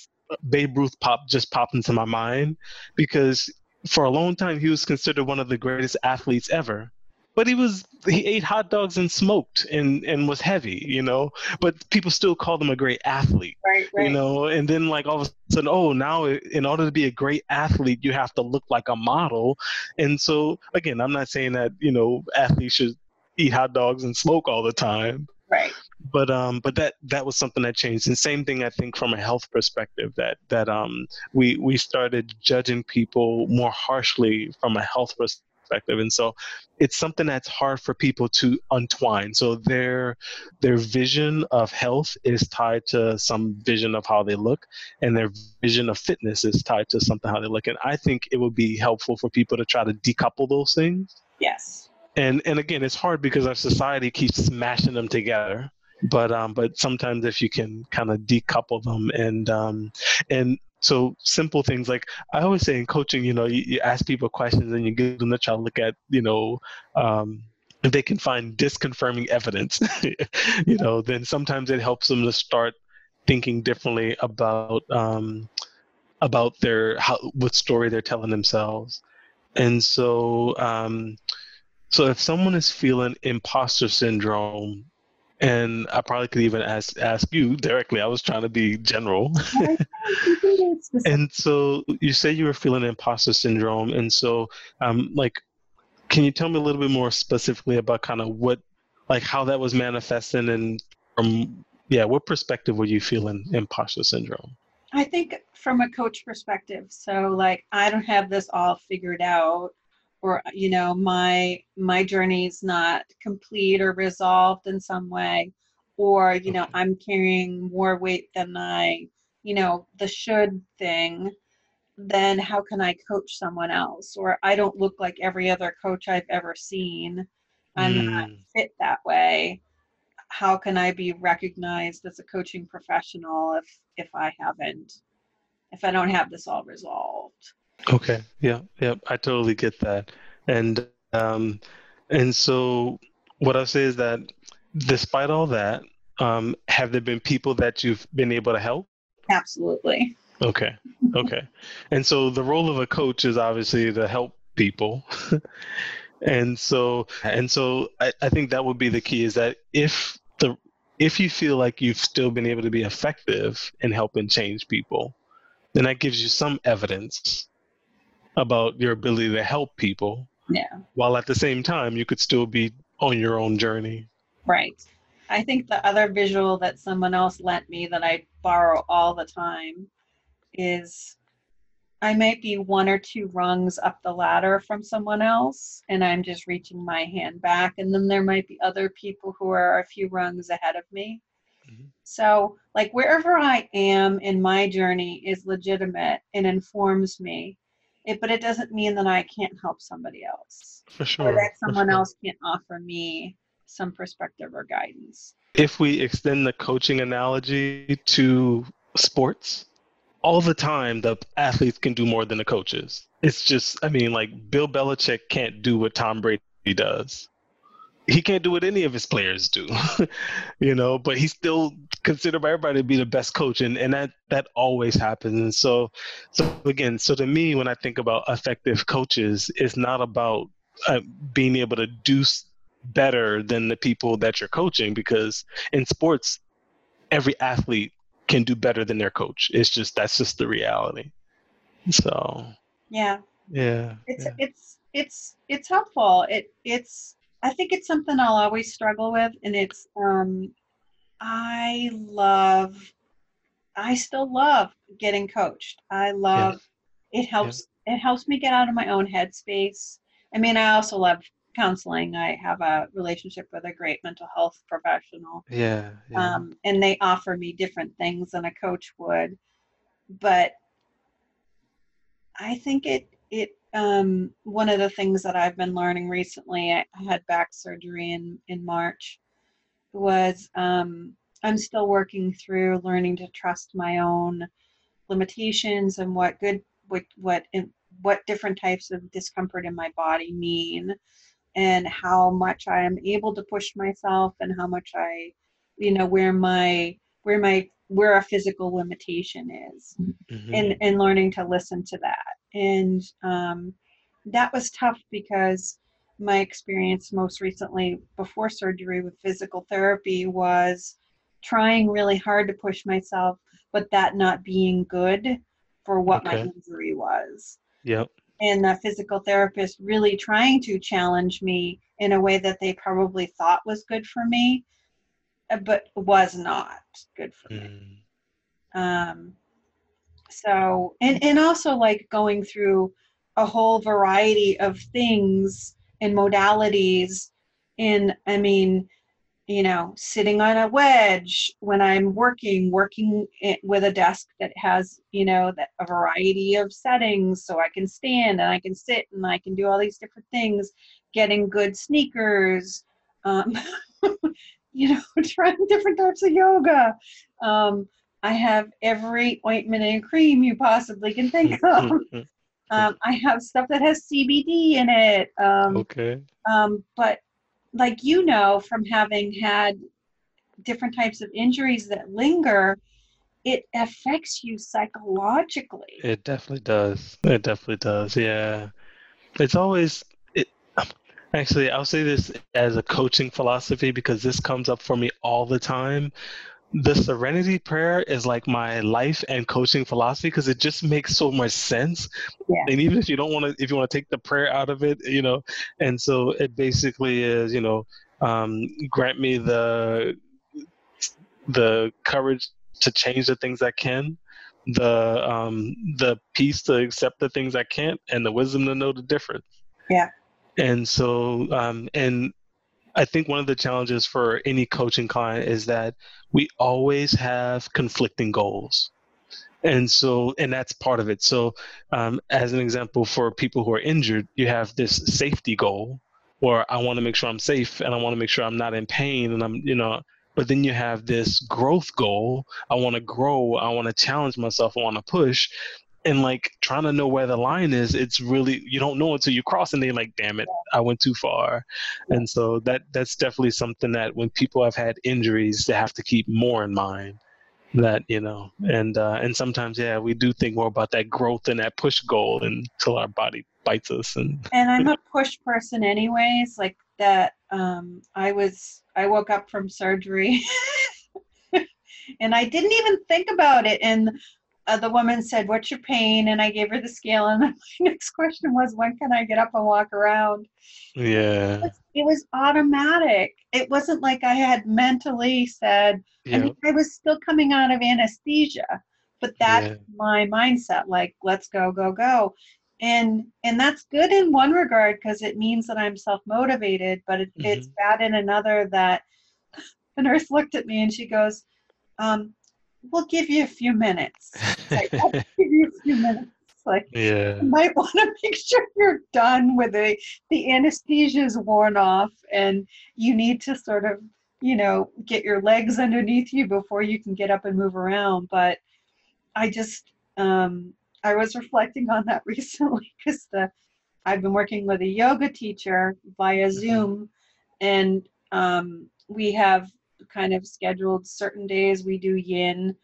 Babe Ruth pop just popped into my mind because for a long time he was considered one of the greatest athletes ever. But he was he ate hot dogs and smoked and and was heavy you know? But people still called him a great athlete right, right. you know? And then like all of a sudden oh now in order to be a great athlete you have to look like a model. And so again i'm not saying that you know athletes should eat hot dogs and smoke all the time. Right but um but that that was something that changed. And same thing i think from a health perspective that that um we we started judging people more harshly from a health perspective. And so it's something that's hard for people to untwine. So their their vision of health is tied to some vision of how they look and their vision of fitness is tied to something how they look. And i think it would be helpful for people to try to decouple those things. Yes. and and again it's hard because our society keeps smashing them together but um but sometimes if you can kind of decouple them and um and so simple things like i always say in coaching you know you, you ask people questions and you get them to try to look at you know um if they can find disconfirming evidence you know then sometimes it helps them to start thinking differently about um about their how what story they're telling themselves. And so um so if someone is feeling imposter syndrome and I probably could even ask ask you directly. I was trying to be general. and so you say you were feeling imposter syndrome, and so um, like, can you tell me a little bit more specifically about kind of what, like, how that was manifesting, and from yeah, what perspective were you feeling imposter syndrome? I think from a coach perspective, so like I don't have this all figured out or you know my my journey's not complete or resolved in some way or you know i'm carrying more weight than i you know the should thing then how can i coach someone else? Or i don't look like every other coach i've ever seen. I'm not Mm, fit that way. How can i be recognized as a coaching professional if if i haven't if i don't have this all resolved okay. Yeah. Yeah. I totally get that. And um, and so what I say is that despite all that, um, have there been people that you've been able to help? absolutely Okay. Okay. And so the role of a coach is obviously to help people. and so and so I, I think that would be the key is that if the if you feel like you've still been able to be effective in helping change people, then that gives you some evidence about your ability to help people yeah while at the same time you could still be on your own journey. Right. I think the other visual that someone else lent me that I borrow all the time is I might be one or two rungs up the ladder from someone else and I'm just reaching my hand back. And then there might be other people who are a few rungs ahead of me. Mhm. So, like, wherever I am in my journey is legitimate and informs me. It, but it doesn't mean that I can't help somebody else For or sure. that someone sure. else can't offer me some perspective or guidance. if we extend the coaching analogy to sports, all the time the athletes can do more than the coaches. It's just, I mean, like Bill Belichick can't do what Tom Brady does. He can't do what any of his players do, you know, but he's still considered by everybody to be the best coach. And, and that, that always happens. And so, so again, so to me, when I think about effective coaches, it's not about uh, being able to do better than the people that you're coaching because in sports, every athlete can do better than their coach. It's just that's just the reality. So Yeah. yeah, it's yeah. it's it's it's helpful it it's i think it's something i'll always struggle with and it's um i love i still love getting coached. I love it helps it helps me get out of my own headspace. I mean i also love counseling. I have a relationship with a great mental health professional yeah, yeah. um, and they offer me different things than a coach would. But i think it it um, one of the things that i've been learning recently i, had back surgery in in march was um, i'm still working through learning to trust my own limitations and what good what what what different types of discomfort in my body mean and how much I am able to push myself and how much I, you know, where my where my where a physical limitation is, Mhm. and and learning to listen to that. And um, that was tough because my experience most recently before surgery with physical therapy was trying really hard to push myself, but that not being good for what my injury was Yep. and the physical therapist really trying to challenge me in a way that they probably thought was good for me but was not good for me. Mm. Um, so and and also like going through a whole variety of things and modalities in i mean you know sitting on a wedge when i'm working working it with a desk that has you know that a variety of settings so i can stand and i can sit and i can do all these different things getting good sneakers um, you know trying different types of yoga um, i have every ointment and cream you possibly can think of um, i have stuff that has cbd in it um, okay. um, but like you know from having had different types of injuries that linger it affects you psychologically It definitely does. It definitely does. Yeah. It's always actually I'll say this as a coaching philosophy because this comes up for me all the time. The serenity prayer is like my life and coaching philosophy because it just makes so much sense. Yeah. And even if you don't want to if you want to take the prayer out of it, you know, and so it basically is, you know, um, grant me the the courage to change the things I can, the um, the peace to accept the things I can't, and the wisdom to know the difference. Yeah. And so, um, and I think one of the challenges for any coaching client is that we always have conflicting goals. And so, and that's part of it. So, um, as an example, for people who are injured, you have this safety goal, or I want to make sure I'm safe and I want to make sure I'm not in pain and I'm, you know, but then you have this growth goal. I want to grow. I want to challenge myself. I want to push. And like trying to know where the line is, it's really you don't know until you cross, and you're like, "Damn it, I went too far." And so that that's definitely something that when people have had injuries, they have to keep more in mind. That you know, and uh, and sometimes yeah, we do think more about that growth and that push goal until our body bites us. And and i'm a push person anyways like that um i was i woke up from surgery and i didn't even think about it and uh, the woman said what's your pain and i gave her the scale and my next question was when can i get up and walk around yeah, it was automatic it wasn't like i had mentally said I yeah, mean, I was still coming out of anesthesia, but that's Yeah. my mindset. Like, let's go, go, go, and and that's good in one regard because it means that I'm self motivated. But it, it's bad in another that the nurse looked at me and she goes, um, "We'll give you a few minutes. Like, I'll give you a few minutes. Like, yeah, you might want to make sure you're done with the the anesthesia is worn off and you need to sort of you know get your legs underneath you before you can get up and move around but i just um i was reflecting on that recently because the i've been working with a yoga teacher via zoom and um we have kind of scheduled certain days we do yin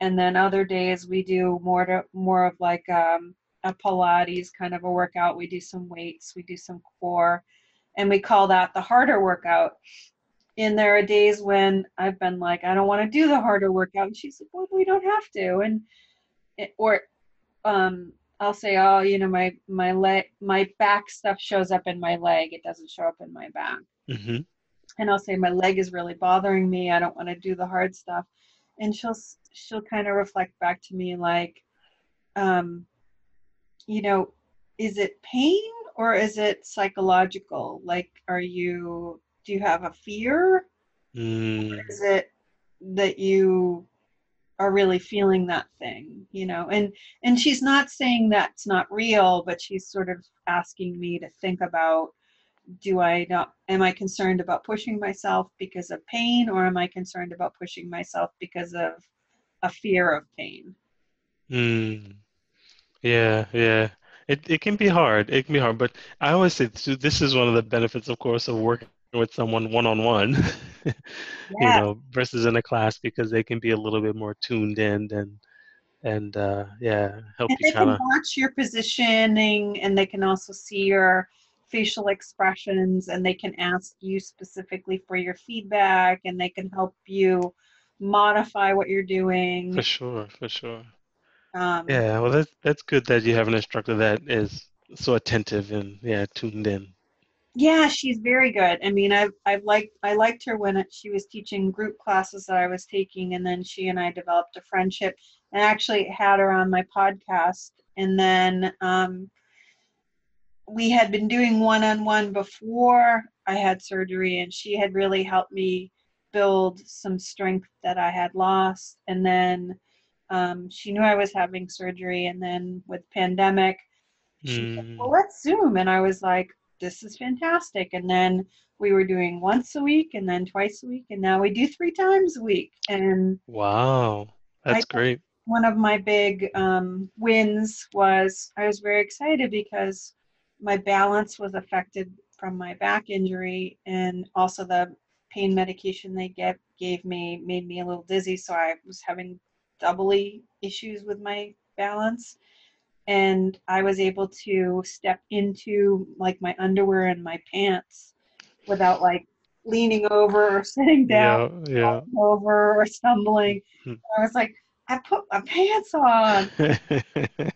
and then other days we do more to more of like um, a Pilates kind of a workout. We do some weights, we do some core, and we call that the harder workout. And there are days when I've been like, I don't want to do the harder workout, and she's like, Well, we don't have to, and it, or um, I'll say, Oh, you know, my my leg, my back stuff shows up in my leg. It doesn't show up in my back hmm and I'll say my leg is really bothering me. I don't want to do the hard stuff, and she'll she'll kind of reflect back to me like, um, you know, is it pain or is it psychological? Like, are you do you have a fear? mm, Is it that you are really feeling that thing? You know, and and she's not saying that's not real, but she's sort of asking me to think about do I not am I concerned about pushing myself because of pain or am I concerned about pushing myself because of a fear of pain? mm. Yeah, yeah. It it can be hard. It can be hard, but I always say this is one of the benefits, of course, of working with someone one on one, you know, versus in a class because they can be a little bit more tuned in and and uh yeah, help And you they kind can of watch your positioning and they can also see your facial expressions and they can ask you specifically for your feedback and they can help you modify what you're doing. for sure, for sure. Um, Yeah, well that's that's good that you have an instructor that is so attentive and yeah, tuned in. Yeah, she's very good. I mean, I've I've liked I liked her when it, she was teaching group classes that I was taking, and then she and I developed a friendship. And I actually had her on my podcast, and then um, we had been doing one on one before I had surgery, and she had really helped me build some strength that I had lost. And then um, she knew I was having surgery, and then with pandemic, she mm. said, "Well, let's Zoom," and I was like, "This is fantastic." And then we were doing once a week, and then twice a week, and now we do three times a week. And wow, that's great. One of my big um, wins was I was very excited because my balance was affected from my back injury and also the pain medication they get, gave me made me a little dizzy so i was having doubly issues with my balance and i was able to step into like my underwear and my pants without like leaning over or sitting down yeah, yeah. over or stumbling hmm. i was like i put my pants on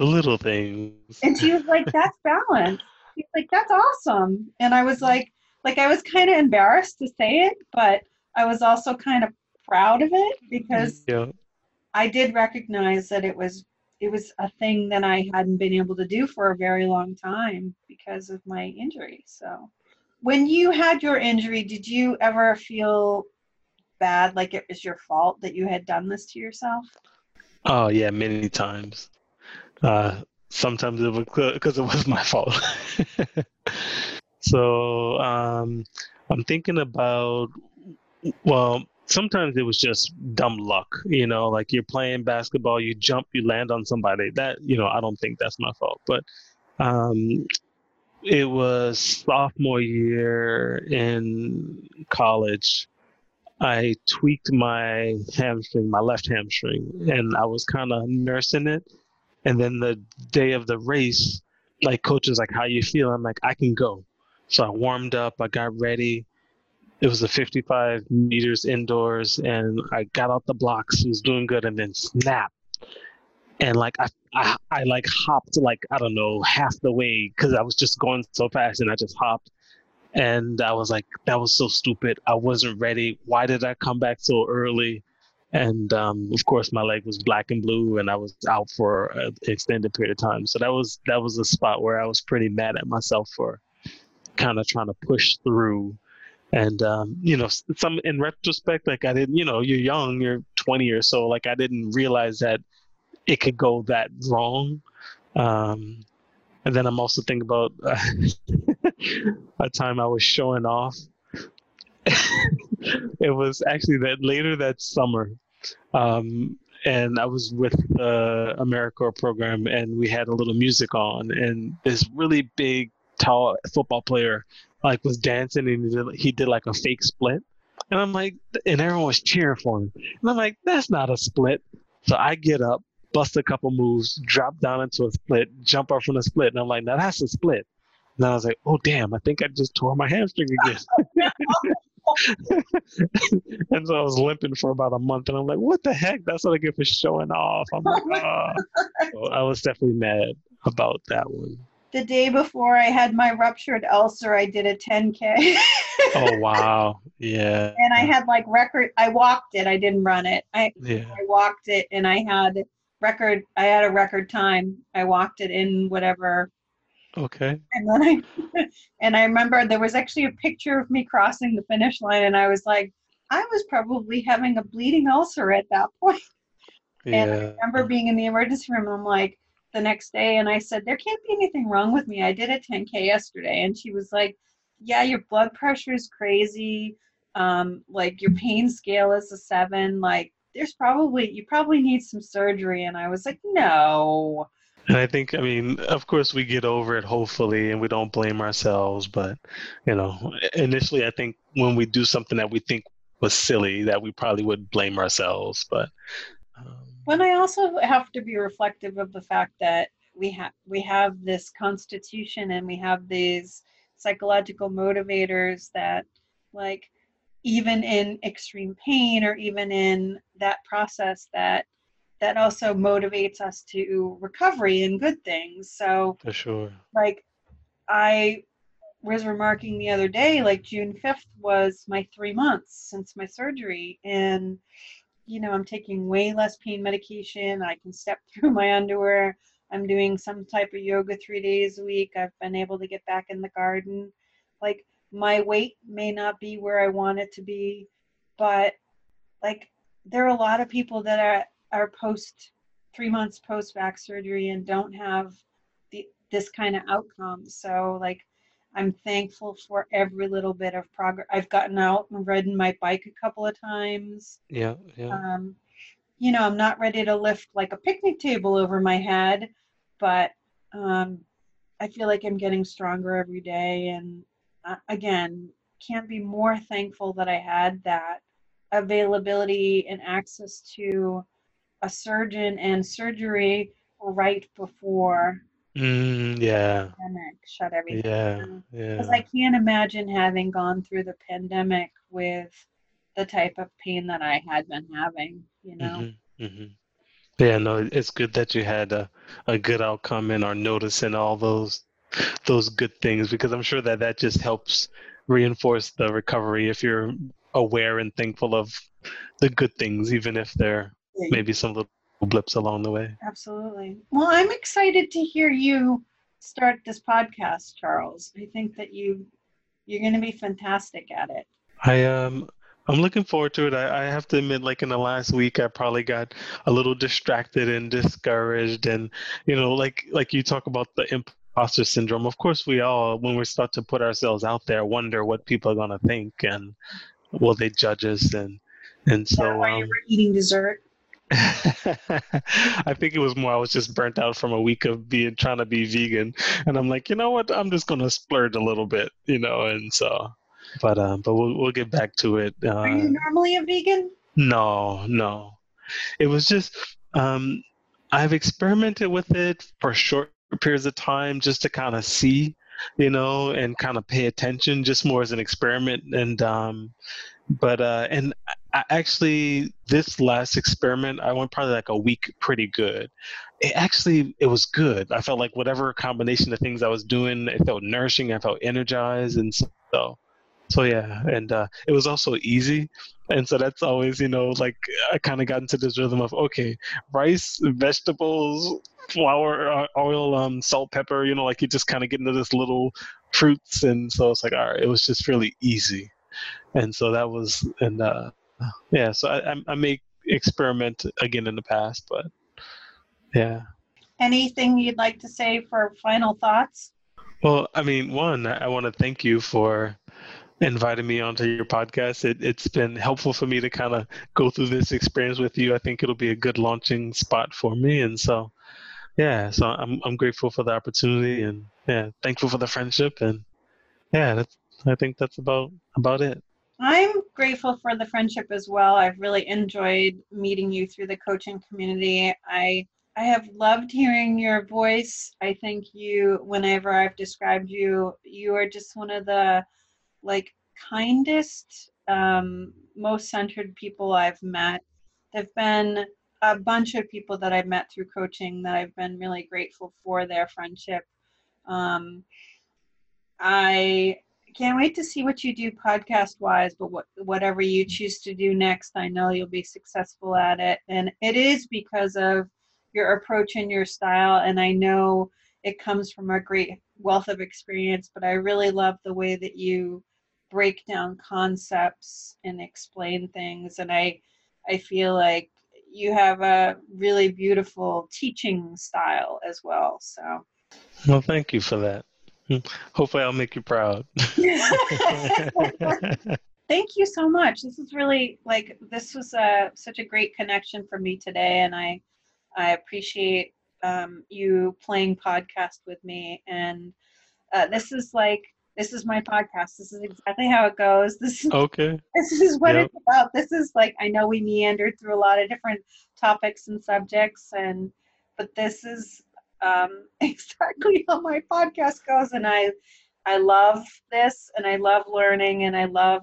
the little things. And she was like, "That's balance." She's like, "That's awesome." And I was like, like I was kind of embarrassed to say it, but I was also kind of proud of it because yeah. I did recognize that it was it was a thing that I hadn't been able to do for a very long time because of my injury. So, when you had your injury, did you ever feel bad, like it was your fault that you had done this to yourself? Oh yeah, many times. Uh, sometimes it was because it was my fault. so um, I'm thinking about, well, sometimes it was just dumb luck, you know, like you're playing basketball, you jump, you land on somebody. That, you know, I don't think that's my fault. But um, it was sophomore year in college. I tweaked my hamstring, my left hamstring, and I was kind of nursing it and then the day of the race, like coach was like, "How you feel?" I'm like, "I can go." So I warmed up. I got ready. It was the 55 meters indoors, and I got out the blocks. Was doing good, and then snap. And like I, I, I like hopped like I don't know half the way because I was just going so fast, and I just hopped. And I was like, that was so stupid. I wasn't ready. Why did I come back so early? And um, of course my leg was black and blue and i was out for an extended period of time. So that was that was a spot where i was pretty mad at myself for kind of trying to push through. And um, you know some in retrospect like i didn't you know you're young you're 20 or so like i didn't realize that it could go that wrong. Um, and then i'm also thinking about uh, a time i was showing off it was actually that later that summer. Um, and I was with the AmeriCorps program, and we had a little music on, and this really big, tall football player like was dancing, and he did, he did like a fake split, and I'm like, and everyone was cheering for him, and I'm like, that's not a split. So I get up, bust a couple moves, drop down into a split, jump up from the split, and I'm like, now that's a split. And I was like, oh damn, I think I just tore my hamstring again. and so I was limping for about a month, and I'm like, "What the heck? That's what I get for showing off." I'm like, oh. so I was definitely mad about that one. The day before I had my ruptured ulcer, I did a 10k. oh wow! Yeah. And I had like record. I walked it. I didn't run it. I yeah. I walked it, and I had record. I had a record time. I walked it in whatever Okay. And then I and I remember there was actually a picture of me crossing the finish line and I was like, I was probably having a bleeding ulcer at that point. Yeah. And I remember being in the emergency room I'm like the next day and I said, There can't be anything wrong with me. I did a 10K yesterday. And she was like, Yeah, your blood pressure is crazy. Um, like your pain scale is a seven. Like there's probably you probably need some surgery. And I was like, No. And I think, I mean, of course, we get over it, hopefully, and we don't blame ourselves. But, you know, initially, I think when we do something that we think was silly, that we probably would blame ourselves. But, um... when I also have to be reflective of the fact that we have we have this constitution and we have these psychological motivators that, like, even in extreme pain or even in that process, that that also motivates us to recovery and good things. So for sure, like I was remarking the other day, like June 5th was my three months since my surgery. And, you know, I'm taking way less pain medication. I can step through my underwear. I'm doing some type of yoga three days a week. I've been able to get back in the garden. Like, my weight may not be where I want it to be, but like, there are a lot of people that are, are post three months post back surgery and don't have the, this kind of outcome. So, like, I'm thankful for every little bit of progress. I've gotten out and ridden my bike a couple of times. Yeah, yeah. Um, you know, I'm not ready to lift like a picnic table over my head, but um, I feel like I'm getting stronger every day. And uh, again, can't be more thankful that I had that availability and access to a surgeon and surgery right before Mm, yeah, pandemic shut everything yeah, down. Because yeah. I can't imagine having gone through the pandemic with the type of pain that I had been having, you know? hmm hmm Yeah, no, it's good that you had a, a good outcome and are noticing all those those good things because I'm sure that that just helps reinforce the recovery if you're aware and thankful of the good things, even if there may be some little blips along the way. Absolutely. Well, I'm excited to hear you start this podcast, Charles. I think that you you're going to be fantastic at it. I um I'm looking forward to it. I, I have to admit, like in the last week, I probably got a little distracted and discouraged, and you know, like like you talk about the imposter syndrome. Of course, we all, when we start to put ourselves out there, wonder what people are gonna think and will they judge us, and and so why you um, were eating dessert? I think it was more I was just burnt out from a week of being trying to be vegan, and I'm like, you know what? I'm just gonna splurge a little bit, you know, and so. But um, but we'll we'll get back to it. Uh, Are you normally a vegan? no, no. It was just um, I've experimented with it for short periods of time just to kind of see, you know, and kind of pay attention, just more as an experiment. And um, but uh, and I actually this last experiment, I went probably like a week pretty good. It actually it was good. I felt like whatever combination of things I was doing, it felt nourishing. I felt energized, and so so yeah, and uh, it was also easy, and so that's always you know like I kind of got into this rhythm of okay, rice, vegetables, flour, uh, oil, um, salt, pepper. You know, like you just kind of get into this little fruits, and so it's like all right, it was just really easy, and so that was and uh, yeah, so I, I I may experiment again in the past, but yeah. Anything you'd like to say for final thoughts? Well, I mean, one, I want to thank you for inviting me onto your podcast. It, it's been helpful for me to kind of go through this experience with you. I think it'll be a good launching spot for me. And so, yeah, so I'm, I'm grateful for the opportunity and yeah, thankful for the friendship. And yeah, that's, I think that's about, about it. I'm grateful for the friendship as well. I've really enjoyed meeting you through the coaching community. I I have loved hearing your voice. I think you whenever I've described you, you are just one of the like kindest, um, most centered people I've met. There've been a bunch of people that I've met through coaching that I've been really grateful for their friendship. Um, I can't wait to see what you do podcast wise, but what, whatever you choose to do next, I know you'll be successful at it. And it is because of your approach and your style. And I know it comes from a great wealth of experience, but I really love the way that you break down concepts and explain things. And I, I feel like you have a really beautiful teaching style as well. So. Well, thank you for that. Hopefully, I'll make you proud. Thank you so much. This is really like this was a such a great connection for me today, and I I appreciate um, you playing podcast with me. And uh, this is like this is my podcast. This is exactly how it goes. This is okay. this is what Yep. it's about. This is like I know we meandered through a lot of different topics and subjects, and but this is um, exactly how my podcast goes, and I I love this, and I love learning, and I love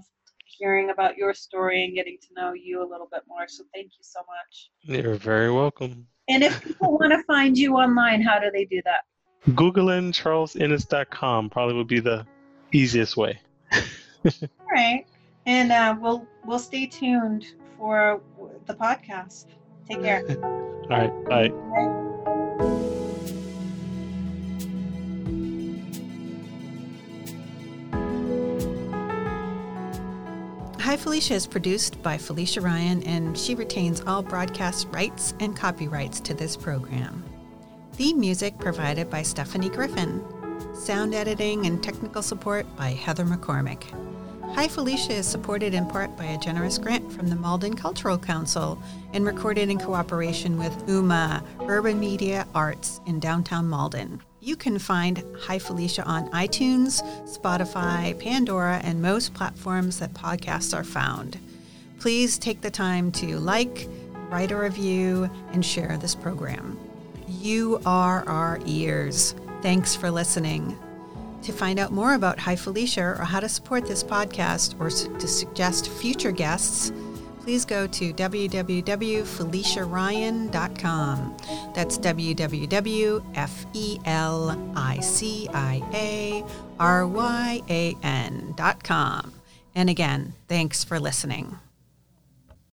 hearing about your story and getting to know you a little bit more. So thank you so much. You're very welcome. And if people want to find you online, how do they do that? Googling charlesinniss.com probably would be the easiest way. All right. And uh, we'll we'll stay tuned for the podcast. Take care. All right. Bye. Felicia is produced by Felicia Ryan, and she retains all broadcast rights and copyrights to this program. Theme music provided by Stephanie Griffin. Sound editing and technical support by Heather McCormick. Hi Felicia is supported in part by a generous grant from the Malden Cultural Council and recorded in cooperation with UMA Urban Media Arts in downtown Malden. You can find Hi Felicia on iTunes, Spotify, Pandora, and most platforms that podcasts are found. Please take the time to like, write a review, and share this program. You are our ears. Thanks for listening. To find out more about Hi Felicia or how to support this podcast or to suggest future guests, please go to www.feliciaryan.com. That's www.feliciaryan.com. And again, thanks for listening.